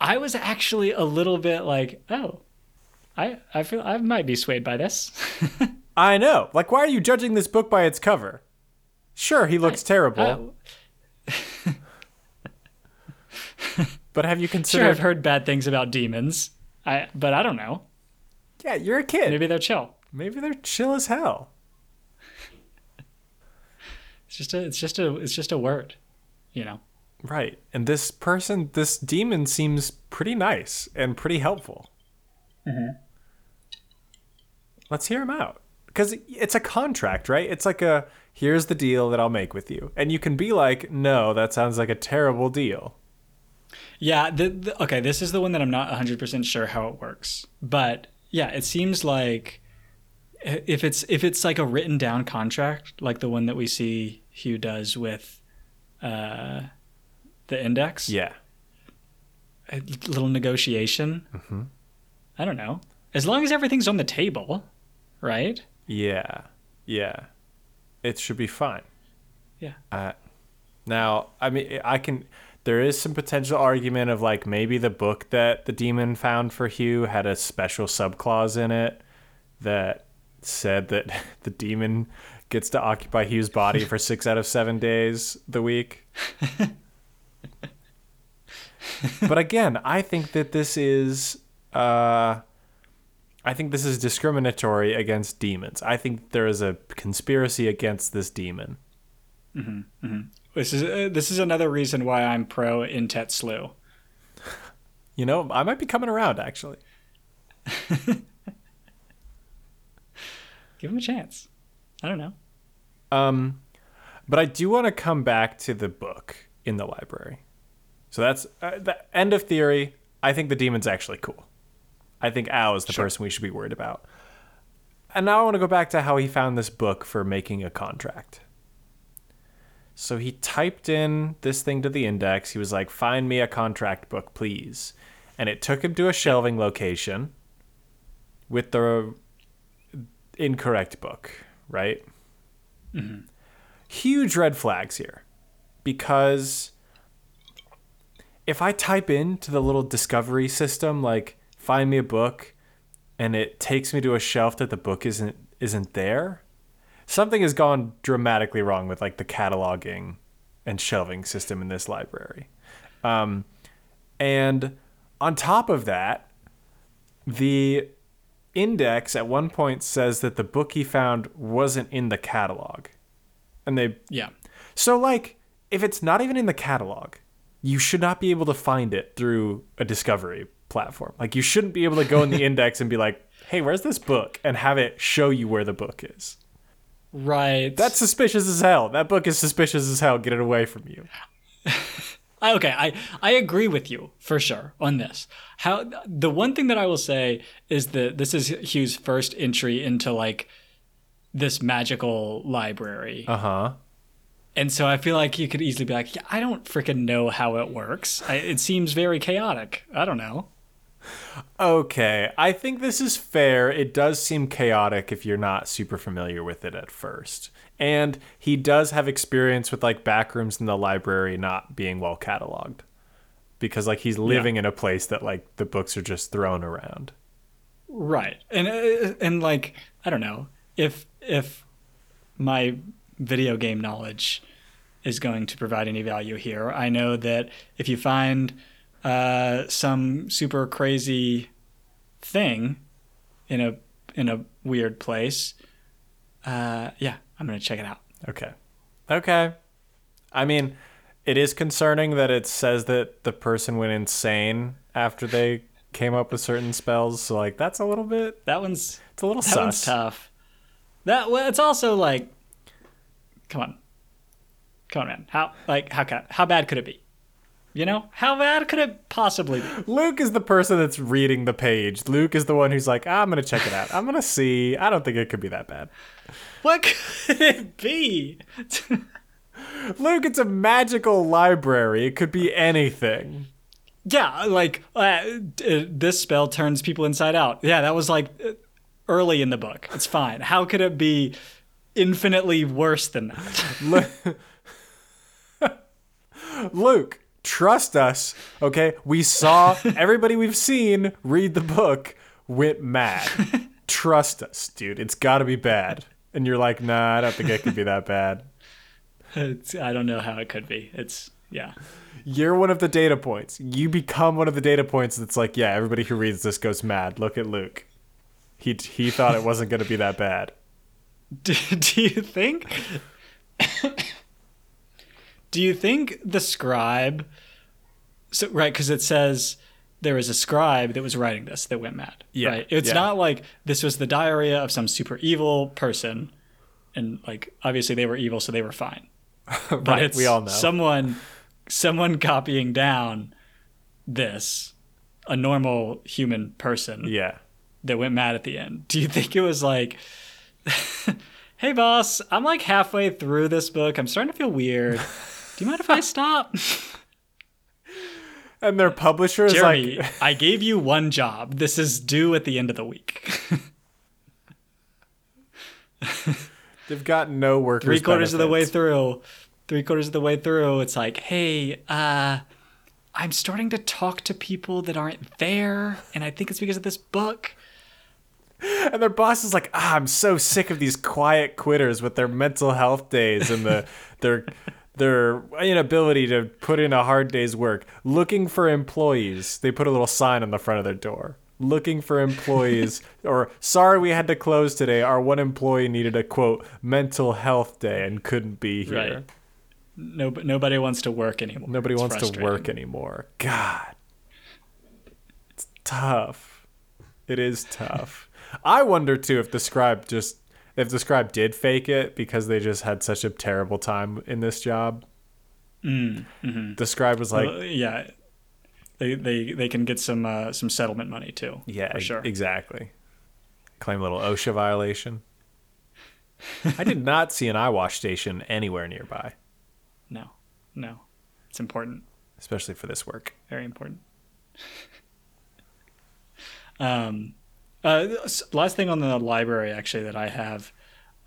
I was actually a little bit like, oh, I I feel I might be swayed by this. I know. Like, why are you judging this book by its cover? Sure, he looks terrible, Uh, but have you considered? sure? I've heard bad things about demons. I but I don't know. yeah, you're a kid. Maybe they're chill. Maybe they're chill as hell. It's just a it's just a it's just a word, you know. Right. And this person, this demon seems pretty nice and pretty helpful. Mm-hmm. Let's hear him out. Because it's a contract, right? It's like a here's the deal that I'll make with you. And you can be like, no, that sounds like a terrible deal. Yeah, the, the, okay, this is the one that I'm not 100% sure how it works. But yeah, it seems like if it's if it's like a written down contract like the one that we see Hugh does with uh the index, Yeah. a little negotiation. I don't know. As long as everything's on the table, right? Yeah. Yeah. It should be fine. Yeah. Uh, now, I mean, I can. There is some potential argument of like maybe the book that the demon found for Hugh had a special subclause in it that said that the demon gets to occupy Hugh's body for six out of seven days the week. but again, I think that this is uh I think this is discriminatory against demons. I think there is a conspiracy against this demon. This is uh, this is another reason why I'm pro Intet Slew. You know, I might be coming around actually. Give him a chance. I don't know. Um, but I do want to come back to the book in the library. So that's uh, the end of theory. I think the demon's actually cool. I think Al is the Sure. person we should be worried about. And now I want to go back to how he found this book for making a contract. So he typed in this thing to the index. He was like, "Find me a contract book, please." And it took him to a shelving location with the incorrect book, right? Mm-hmm. Huge red flags here. Because if I type into the little discovery system like find me a book and it takes me to a shelf that the book isn't isn't there, something has gone dramatically wrong with like the cataloging and shelving system in this library. Um, and on top of that, the index at one point says that the book he found wasn't in the catalog. And they Yeah. so like if it's not even in the catalog, you should not be able to find it through a discovery platform. Like you shouldn't be able to go in the index and be like, "Hey, where's this book?" and have it show you where the book is. Right. That's suspicious as hell. That book is suspicious as hell. Get it away from you. Okay. I I agree with you for sure on this. How the one thing that I will say is that this is Hugh's first entry into like this magical library. Uh-huh. And so I feel like you could easily be like, yeah, I don't freaking know how it works. I, it seems very chaotic. I don't know. Okay, I think this is fair. It does seem chaotic if you're not super familiar with it at first. And he does have experience with like backrooms in the library not being well cataloged. Because like he's living in a place that like the books are just thrown around. Right. And uh, and like I don't know if if my video game knowledge is going to provide any value here. I know that if you find uh, some super crazy thing in a in a weird place, uh, yeah, I'm gonna check it out. Okay. Okay. I mean, it is concerning that it says that the person went insane after they came up with certain spells. So like that's a little bit That one's it's a little that one's tough. That well, it's also like, come on, come on, man. How like how how bad could it be? You know, how bad could it possibly be? Luke is the person that's reading the page. Luke is the one who's like, I'm gonna check it out. I'm gonna see. I don't think it could be that bad. What could it be? Luke, it's a magical library. It could be anything. yeah, like uh, this spell turns people inside out. Yeah, that was like uh, early in the book. It's fine. How could it be infinitely worse than that? Luke? Luke, trust us, okay? We saw everybody we've seen read the book went mad. trust us, dude. It's got to be bad. And you're like, nah, I don't think it could be that bad. It's, I don't know how it could be. It's yeah. You're one of the data points. You become one of the data points that's like, yeah, everybody who reads this goes mad. Look at Luke. He he thought it wasn't going to be that bad. Do, do you think? Do you think the scribe? So right, because it says there was a scribe that was writing this that went mad. Yeah, Right. It's yeah. not like this was the diarrhea of some super evil person, and like obviously they were evil, so they were fine. But Right, it's we all know. someone, someone copying down this, a normal human person Yeah. that went mad at the end. Do you think it was like, hey boss, I'm like halfway through this book. I'm starting to feel weird. Do you mind if I stop? And their publisher is Jeremy, like, I gave you one job. This is due at the end of the week. they've got no workers. three quarters of the way through, three quarters of the way through, it's like, hey, uh, I'm starting to talk to people that aren't there, and I think it's because of this book. and their boss is like, ah, I'm so sick of these quiet quitters with their mental health days and the their their inability to put in a hard day's work. Looking for employees. They put a little sign on the front of their door. Looking for employees, or sorry we had to close today. Our one employee needed a quote mental health day and couldn't be here. Right. No, nobody wants to work anymore. Nobody It's wants to work anymore. God, it's tough. It is tough. I wonder too if the scribe just if the scribe did fake it because they just had such a terrible time in this job. Mm, mhm. The scribe was like, Well, yeah, they, they they can get some uh, some settlement money too. yeah, for sure. exactly. Claim a little OSHA violation. I did not see an eye wash station anywhere nearby, No, no, it's important. especially for this work. Very important. um, uh, last thing on the library actually that I have,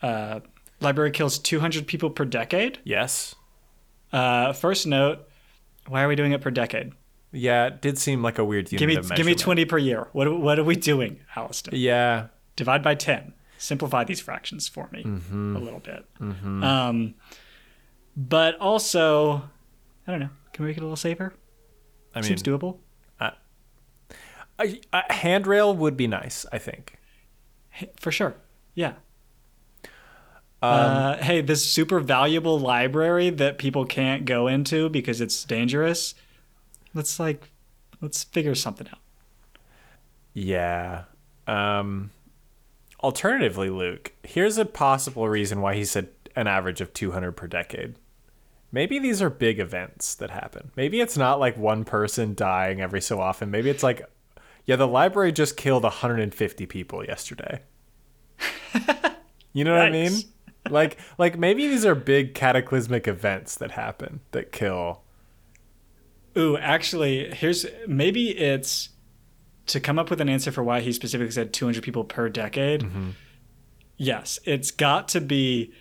uh, library kills 200 people per decade. Yes. Uh, first note, why are we doing it per decade? Yeah, it did seem like a weird unit Give me give me 20 per year. What are- what are we doing, Alustin? Yeah, Divide by 10. Simplify these fractions for me Mm-hmm. a little bit. Um, but also, I don't know. Can we make it a little safer? I mean, Seems doable. A, a handrail would be nice. I think. For sure. Yeah. Um, uh, hey, this super valuable library that people can't go into because it's dangerous. Let's like, let's figure something out. Yeah. Um, alternatively, Luke, here's a possible reason why he said an average of 200 per decade. Maybe these are big events that happen. Maybe it's not like one person dying every so often. Maybe it's like, yeah, the library just killed 150 people yesterday. you know what I mean? Like, like maybe these are big cataclysmic events that happen that kill. Ooh, actually, here's maybe it's to come up with an answer for why he specifically said 200 people per decade. Mm-hmm. Yes, it's got to be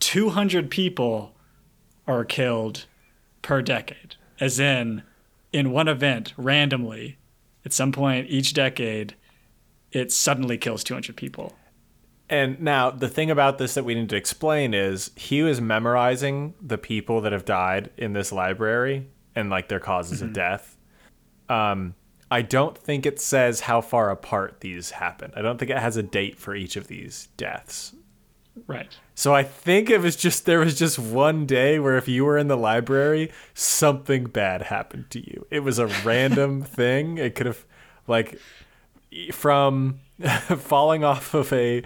200 people are killed per decade, as in in one event randomly at some point each decade it suddenly kills 200 people. And now the thing about this that we need to explain is he was memorizing the people that have died in this library and like their causes of death. Um, I don't think it says how far apart these happened. I don't think it has a date for each of these deaths. Right. So I think it was just there was just one day where if you were in the library, something bad happened to you. It was a random thing. It could have like from falling off of a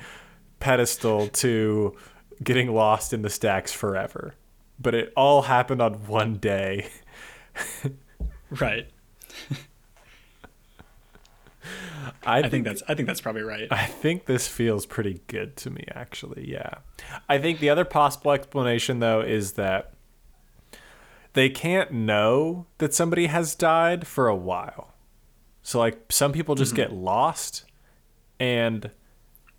pedestal to getting lost in the stacks forever. But it all happened on one day. Right. I, I think that's I think that's probably right. I think this feels pretty good to me, actually. Yeah. I think the other possible explanation, though, is that they can't know that somebody has died for a while. So, like, some people just mm-hmm. get lost, and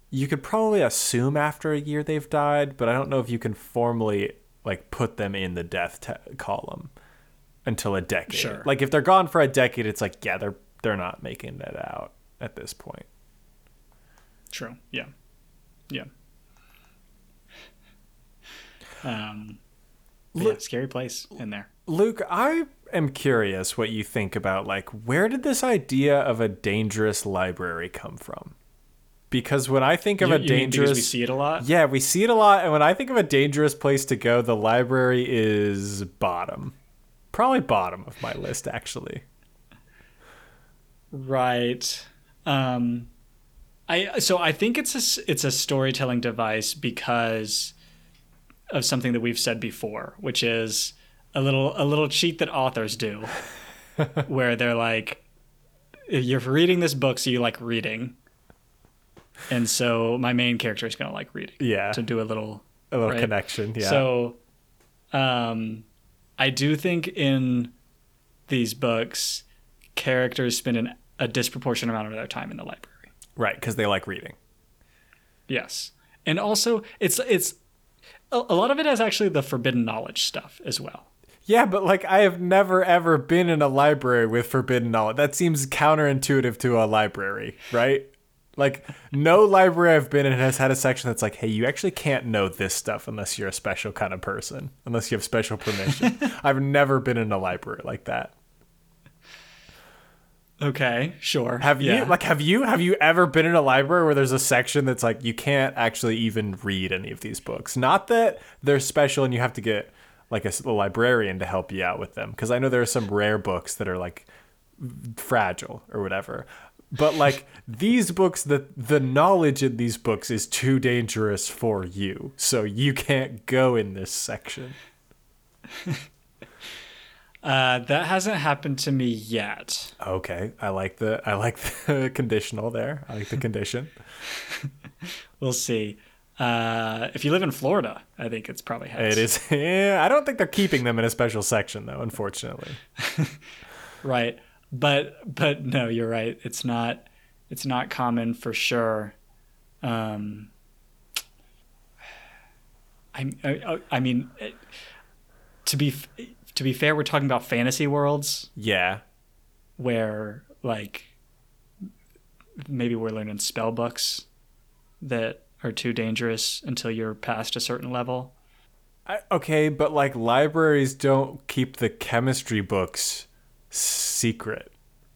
you could probably assume after a year they've died, but I don't know if you can formally, like, put them in the death column until a decade. Sure. Like, if they're gone for a decade, it's like, yeah, they're they're not making it out at this point. True. Yeah. Yeah. Um, but yeah, scary place in there. Luke, I am curious what you think about like where did this idea of a dangerous library come from? Because when I think of You- a you mean because dangerous we see it a lot. Yeah, we see it a lot and when I think of a dangerous place to go, the library is bottom. Probably bottom of my list actually. Right. Um, I so I think it's a it's a storytelling device because of something that we've said before, which is a little a little cheat that authors do, where they're like, you're reading this book, so you like reading, and so my main character is gonna like reading. Yeah. To do a little A little right? connection, yeah. So, um, I do think in these books, characters spend an, a disproportionate amount of their time in the library. right, cuz they like reading. Yes, and also it's it's a, a lot of it has actually the forbidden knowledge stuff as well. Yeah, but like I have never ever been in a library with forbidden knowledge. That seems counterintuitive to a library, right? Like no library I've been in has had a section that's like, hey, you actually can't know this stuff unless you're a special kind of person, unless you have special permission. I've never been in a library like that. Okay, sure. Have yeah. you like have you have you ever been in a library where there's a section that's like you can't actually even read any of these books? Not that they're special and you have to get like a, a librarian to help you out with them because I know there are some rare books that are like fragile or whatever. But like these books the the knowledge in these books is too dangerous for you. So you can't go in this section. Uh, that hasn't happened to me yet. Okay, I like the I like the conditional there. I like the condition. We'll see. Uh, if you live in Florida, I think it's probably has. It is. Yeah, I don't think they're keeping them in a special section though. Unfortunately. right, but but no, you're right. It's not it's not common for sure. Um, I I, I mean, it, to be f- to be fair, we're talking about fantasy worlds Yeah. where like maybe we're learning spell books that are too dangerous until you're past a certain level. I, okay, but like libraries don't keep the chemistry books secret.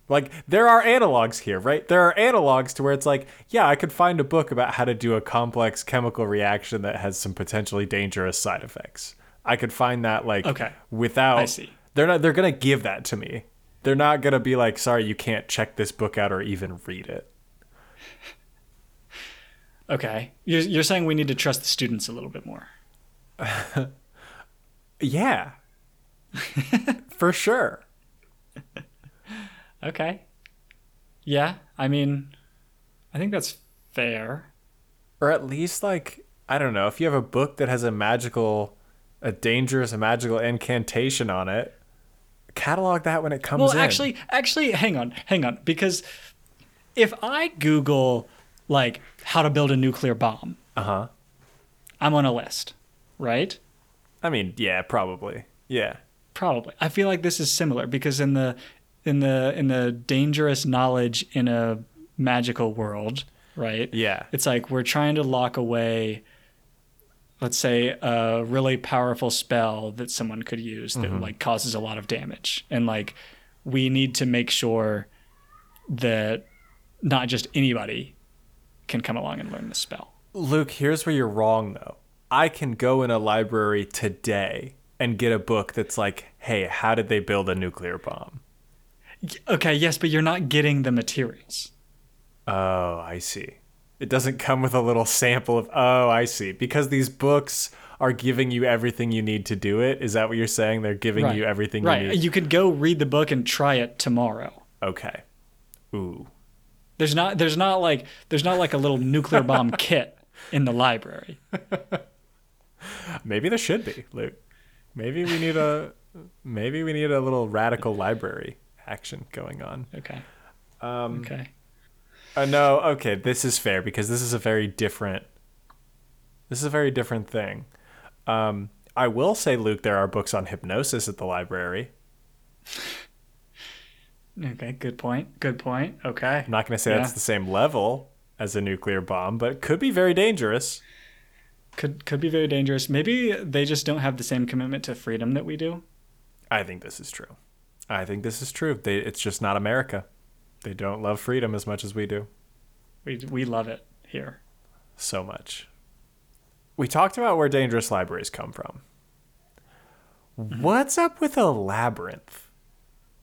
Like there are analogs here, right? There are analogs to where it's like, yeah, I could find a book about how to do a complex chemical reaction that has some potentially dangerous side effects. I could find that like Okay. without I see. They're not they're to give that to me. They're not to be like, "Sorry, you can't check this book out or even read it." Okay, you're you're saying we need to trust the students a little bit more. Yeah. For sure. Okay. Yeah, I mean, I think that's fair. or at least like I don't know if you have a book that has a magical, a dangerous, magical incantation on it. Catalog that when it comes Well, in. actually, actually, hang on, hang on, because if I Google like how to build a nuclear bomb, uh huh. I'm on a list, right? I mean, yeah, probably, yeah, Probably. I feel like this is similar because in the in the in the dangerous knowledge in a magical world, right? yeah, It's like we're trying to lock away let's say a really powerful spell that someone could use that mm-hmm. like causes a lot of damage. And like we need to make sure that not just anybody can come along and learn the spell. Luke, here's where you're wrong though. I can go in a library today and get a book that's like, hey, how did they build a nuclear bomb? Okay, yes, but you're not getting the materials. Oh, I see. It doesn't come with a little sample of, oh, I see. Because these books are giving you everything you need to do it. Is that what you're saying? They're giving you everything right. you need. You could go read the book and try it tomorrow. Okay. Ooh. There's not there's not like there's not like a little nuclear bomb kit in the library. Maybe there should be, Luke. Maybe we need a maybe we need a little radical library action going on. Okay. Um Okay. Uh, no, okay, this is fair because this is a very different this is a very different thing. Um I will say, Luke, there are books on hypnosis at the library. Okay, good point. Good point. Okay. I'm not going to say Yeah. that's the same level as a nuclear bomb, but it could be very dangerous. Could could be very dangerous. Maybe they just don't have the same commitment to freedom that we do. I think this is true. I think this is true. They, it's just not America. They don't love freedom as much as we do. We we love it here. So much. We talked about where dangerous libraries come from. Mm-hmm. What's up with a labyrinth?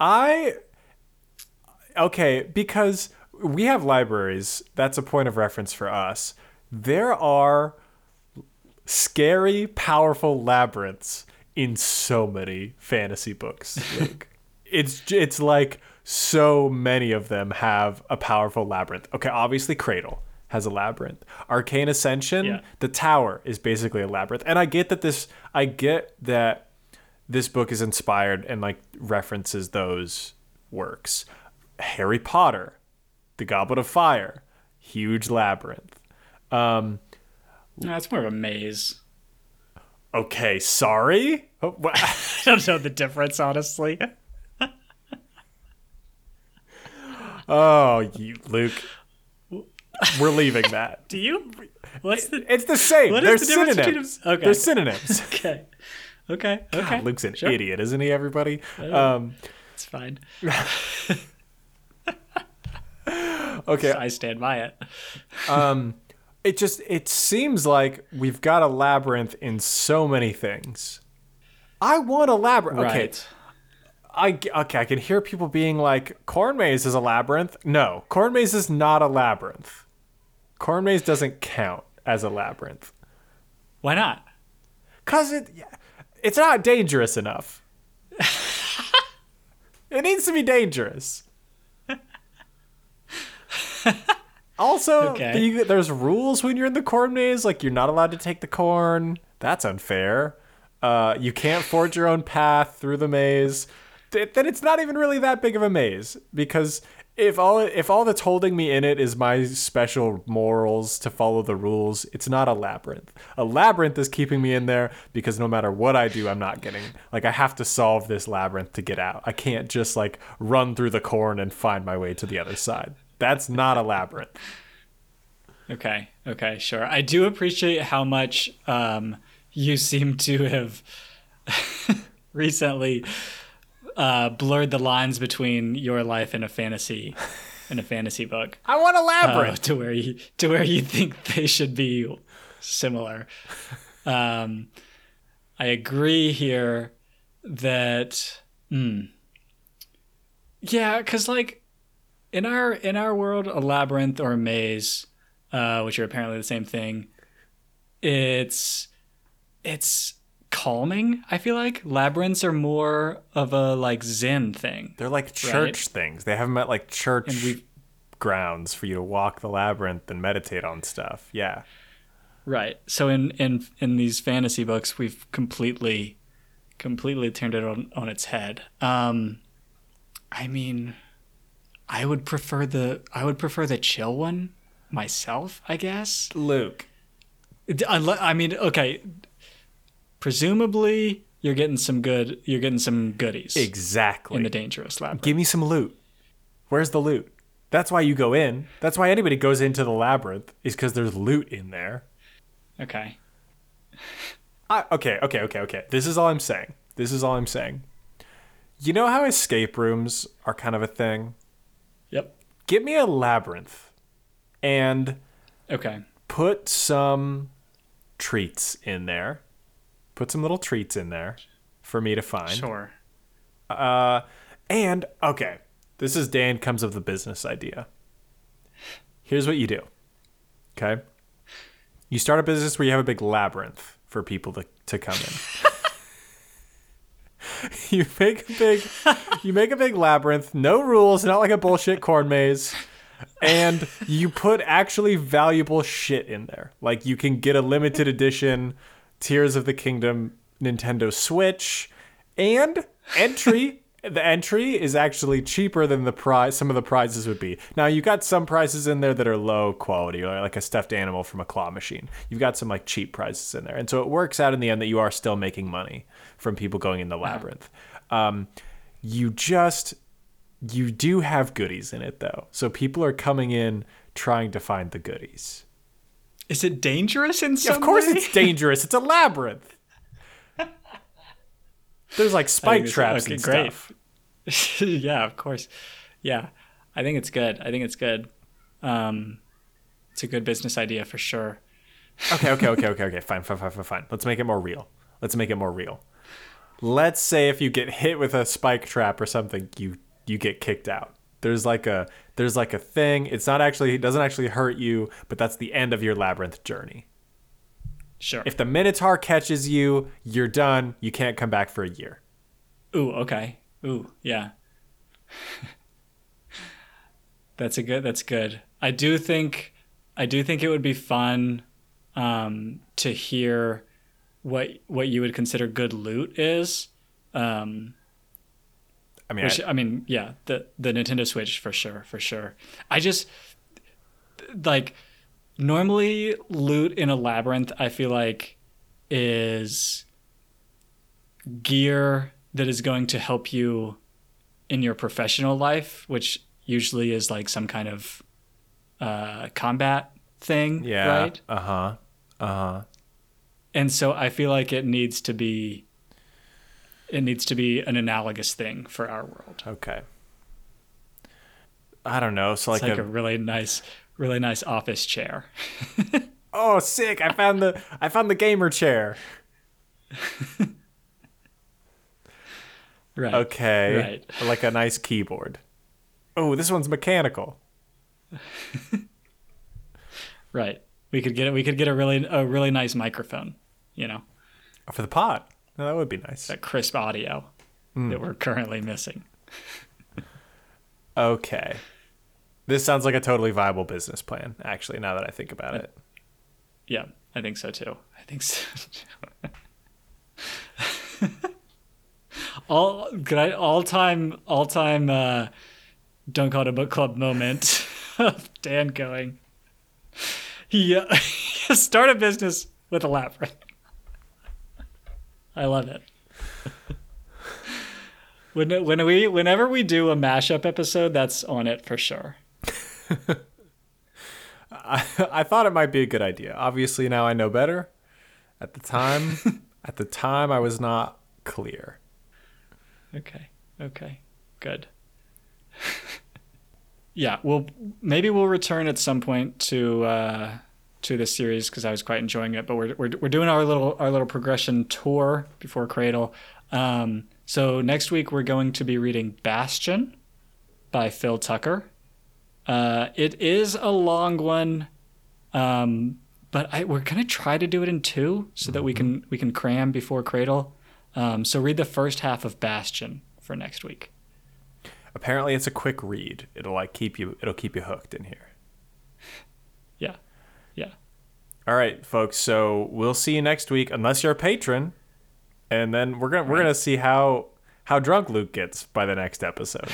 I. Okay, because we have libraries. That's a point of reference for us. There are scary, powerful labyrinths in so many fantasy books. It's it's like so many of them have a powerful labyrinth. Okay, obviously Cradle has a labyrinth. Arcane Ascension, Yeah. the tower is basically a labyrinth. And I get that this I get that this book is inspired and like references those works. Harry Potter, The Goblet of Fire, huge labyrinth. Um No, it's more of a maze. okay, sorry. Oh, I don't know the difference, honestly. Oh, you, Luke. We're leaving that. Do you? What's the? It's the same. What They're is the difference between synonyms. them? Okay. They're synonyms. Okay. Okay. Okay. God, Luke's an Sure. idiot, isn't he? Everybody. Um, It's fine. okay. I stand by it. Um, it just it seems like we've got a labyrinth in so many things. I want a labyrinth. Okay. I okay. I can hear people being like, "Corn maze is a labyrinth." No, corn maze is not a labyrinth. Corn maze doesn't count as a labyrinth Why not? because it it's not dangerous enough. it needs to be dangerous. Also, Okay. you- there's rules when you're in the corn maze. Like you're not allowed to take the corn. That's unfair. Uh, you can't forge your own path through the maze. Th- then it's not even really that big of a maze because if all if all that's holding me in it is my special morals to follow the rules, it's not a labyrinth. A labyrinth is keeping me in there because no matter what I do, I'm not getting like I have to solve this labyrinth to get out. I can't just like run through the corn and find my way to the other side. That's not a labyrinth. Okay. Okay. Sure. I do appreciate how much um, you seem to have recently uh, blurred the lines between your life and a fantasy, in a fantasy book, I want a uh, labyrinth. to where you to where you think they should be similar. Um, I agree here that. Hmm. Yeah, because like in our in our world, a labyrinth or a maze, uh, which are apparently the same thing, it's it's calming. I feel like labyrinths are more of a like Zen thing. They're like church things. They have them at like church grounds for you to walk the labyrinth and meditate on stuff. Yeah. Right. So in in in these fantasy books, we've completely completely turned it on on its head. Um, I mean, I would prefer the I would prefer the chill one myself. I guess. Luke. Unle- I mean, okay. Presumably, you're getting some good. You're getting some goodies Exactly. in the dangerous labyrinth. Give me some loot. Where's the loot? That's why you go in. That's why anybody goes into the labyrinth is because there's loot in there. Okay. I, okay, okay, okay, okay. This is all I'm saying. This is all I'm saying. You know how escape rooms are kind of a thing? Yep. Give me a labyrinth and Okay. put some treats in there. Put some little treats in there for me to find. Sure. Uh, and okay, this is Dan comes of the business idea. Here's what you do. Okay, you start a business where you have a big labyrinth for people to, to come in. you make a big, you make a big labyrinth. No rules, not like a bullshit corn maze. And you put actually valuable shit in there. Like you can get a limited edition Tears of the Kingdom Nintendo Switch and entry. the entry is actually cheaper than the prize some of the prizes would be. Now you got some prizes in there that are low quality, or like a stuffed animal from a claw machine. You've got some like cheap prizes in there, and so it works out in the end that you are still making money from people going in the labyrinth. Um, you just you do have goodies in it though, so people are coming in trying to find the goodies. Is it dangerous in some of course, way? it's dangerous. It's a labyrinth. There's like spike traps and great. stuff. yeah, of course. Yeah, I think it's good. I think it's good. Um, it's a good business idea for sure. Okay, okay, okay, okay, okay. Fine, fine, fine, fine, fine. Let's make it more real. Let's make it more real. Let's say if you get hit with a spike trap or something, you you get kicked out. There's like a there's like a thing. It's not actually it doesn't actually hurt you, but that's the end of your labyrinth journey. Sure. If the Minotaur catches you, you're done. You can't come back for a year. Ooh, okay. Ooh, yeah. that's a good. That's good. I do think. I do think it would be fun um, to hear what what you would consider good loot is. Um, I mean, Which I- I mean, yeah, the the Nintendo Switch for sure, for sure. I just like normally loot in a labyrinth. I feel like is gear that is going to help you in your professional life, which usually is like some kind of uh, combat thing, Yeah. right? Uh huh. Uh huh. And so I feel like it needs to be it needs to be an analogous thing for our world. Okay. I don't know. So like, like a, a really nice really nice office chair. oh, sick! I found the I found the gamer chair. Right. Okay. Right. Like a nice keyboard. Oh, this one's mechanical. Right. We could get it we could get a really a really nice microphone, you know, For the pod. No, that would be nice. that crisp audio Hmm. that we're currently missing. Okay. This sounds like a totally viable business plan, actually, now that I think about it. Yeah, I think so too. I think so. all could I all time all time uh don't call it a book club moment of Dan going. He uh, start a business with a labyrinth. I love it. When when we whenever we do a mashup episode, that's on it for sure. I, I thought it might be a good idea. Obviously, now I know better. At the time, at the time, I was not clear. Okay. Okay. Good. yeah. Well, maybe we'll return at some point to uh, to this series because I was quite enjoying it. But we're, we're we're doing our little our little progression tour before Cradle. Um, so next week we're going to be reading Bastion by Phil Tucker. Uh, it is a long one, um, but I, we're gonna try to do it in two so that we can we can cram before Cradle. Um, so read the first half of Bastion for next week. Apparently, it's a quick read. It'll like keep you. It'll keep you hooked in here. Yeah, yeah. All right, folks. So we'll see you next week, unless you're a patron, and then we're gonna we're gonna see how how drunk Luke gets by the next episode.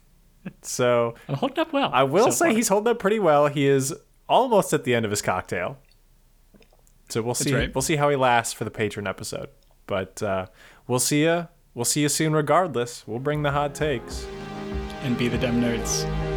so I'm holding up well. I will so say far. he's holding up pretty well. He is almost at the end of his cocktail. So we'll see. right. We'll see how he lasts for the patron episode. But uh, we'll see you. We'll see you soon. Regardless, we'll bring the hot takes. and be the dumb nerds.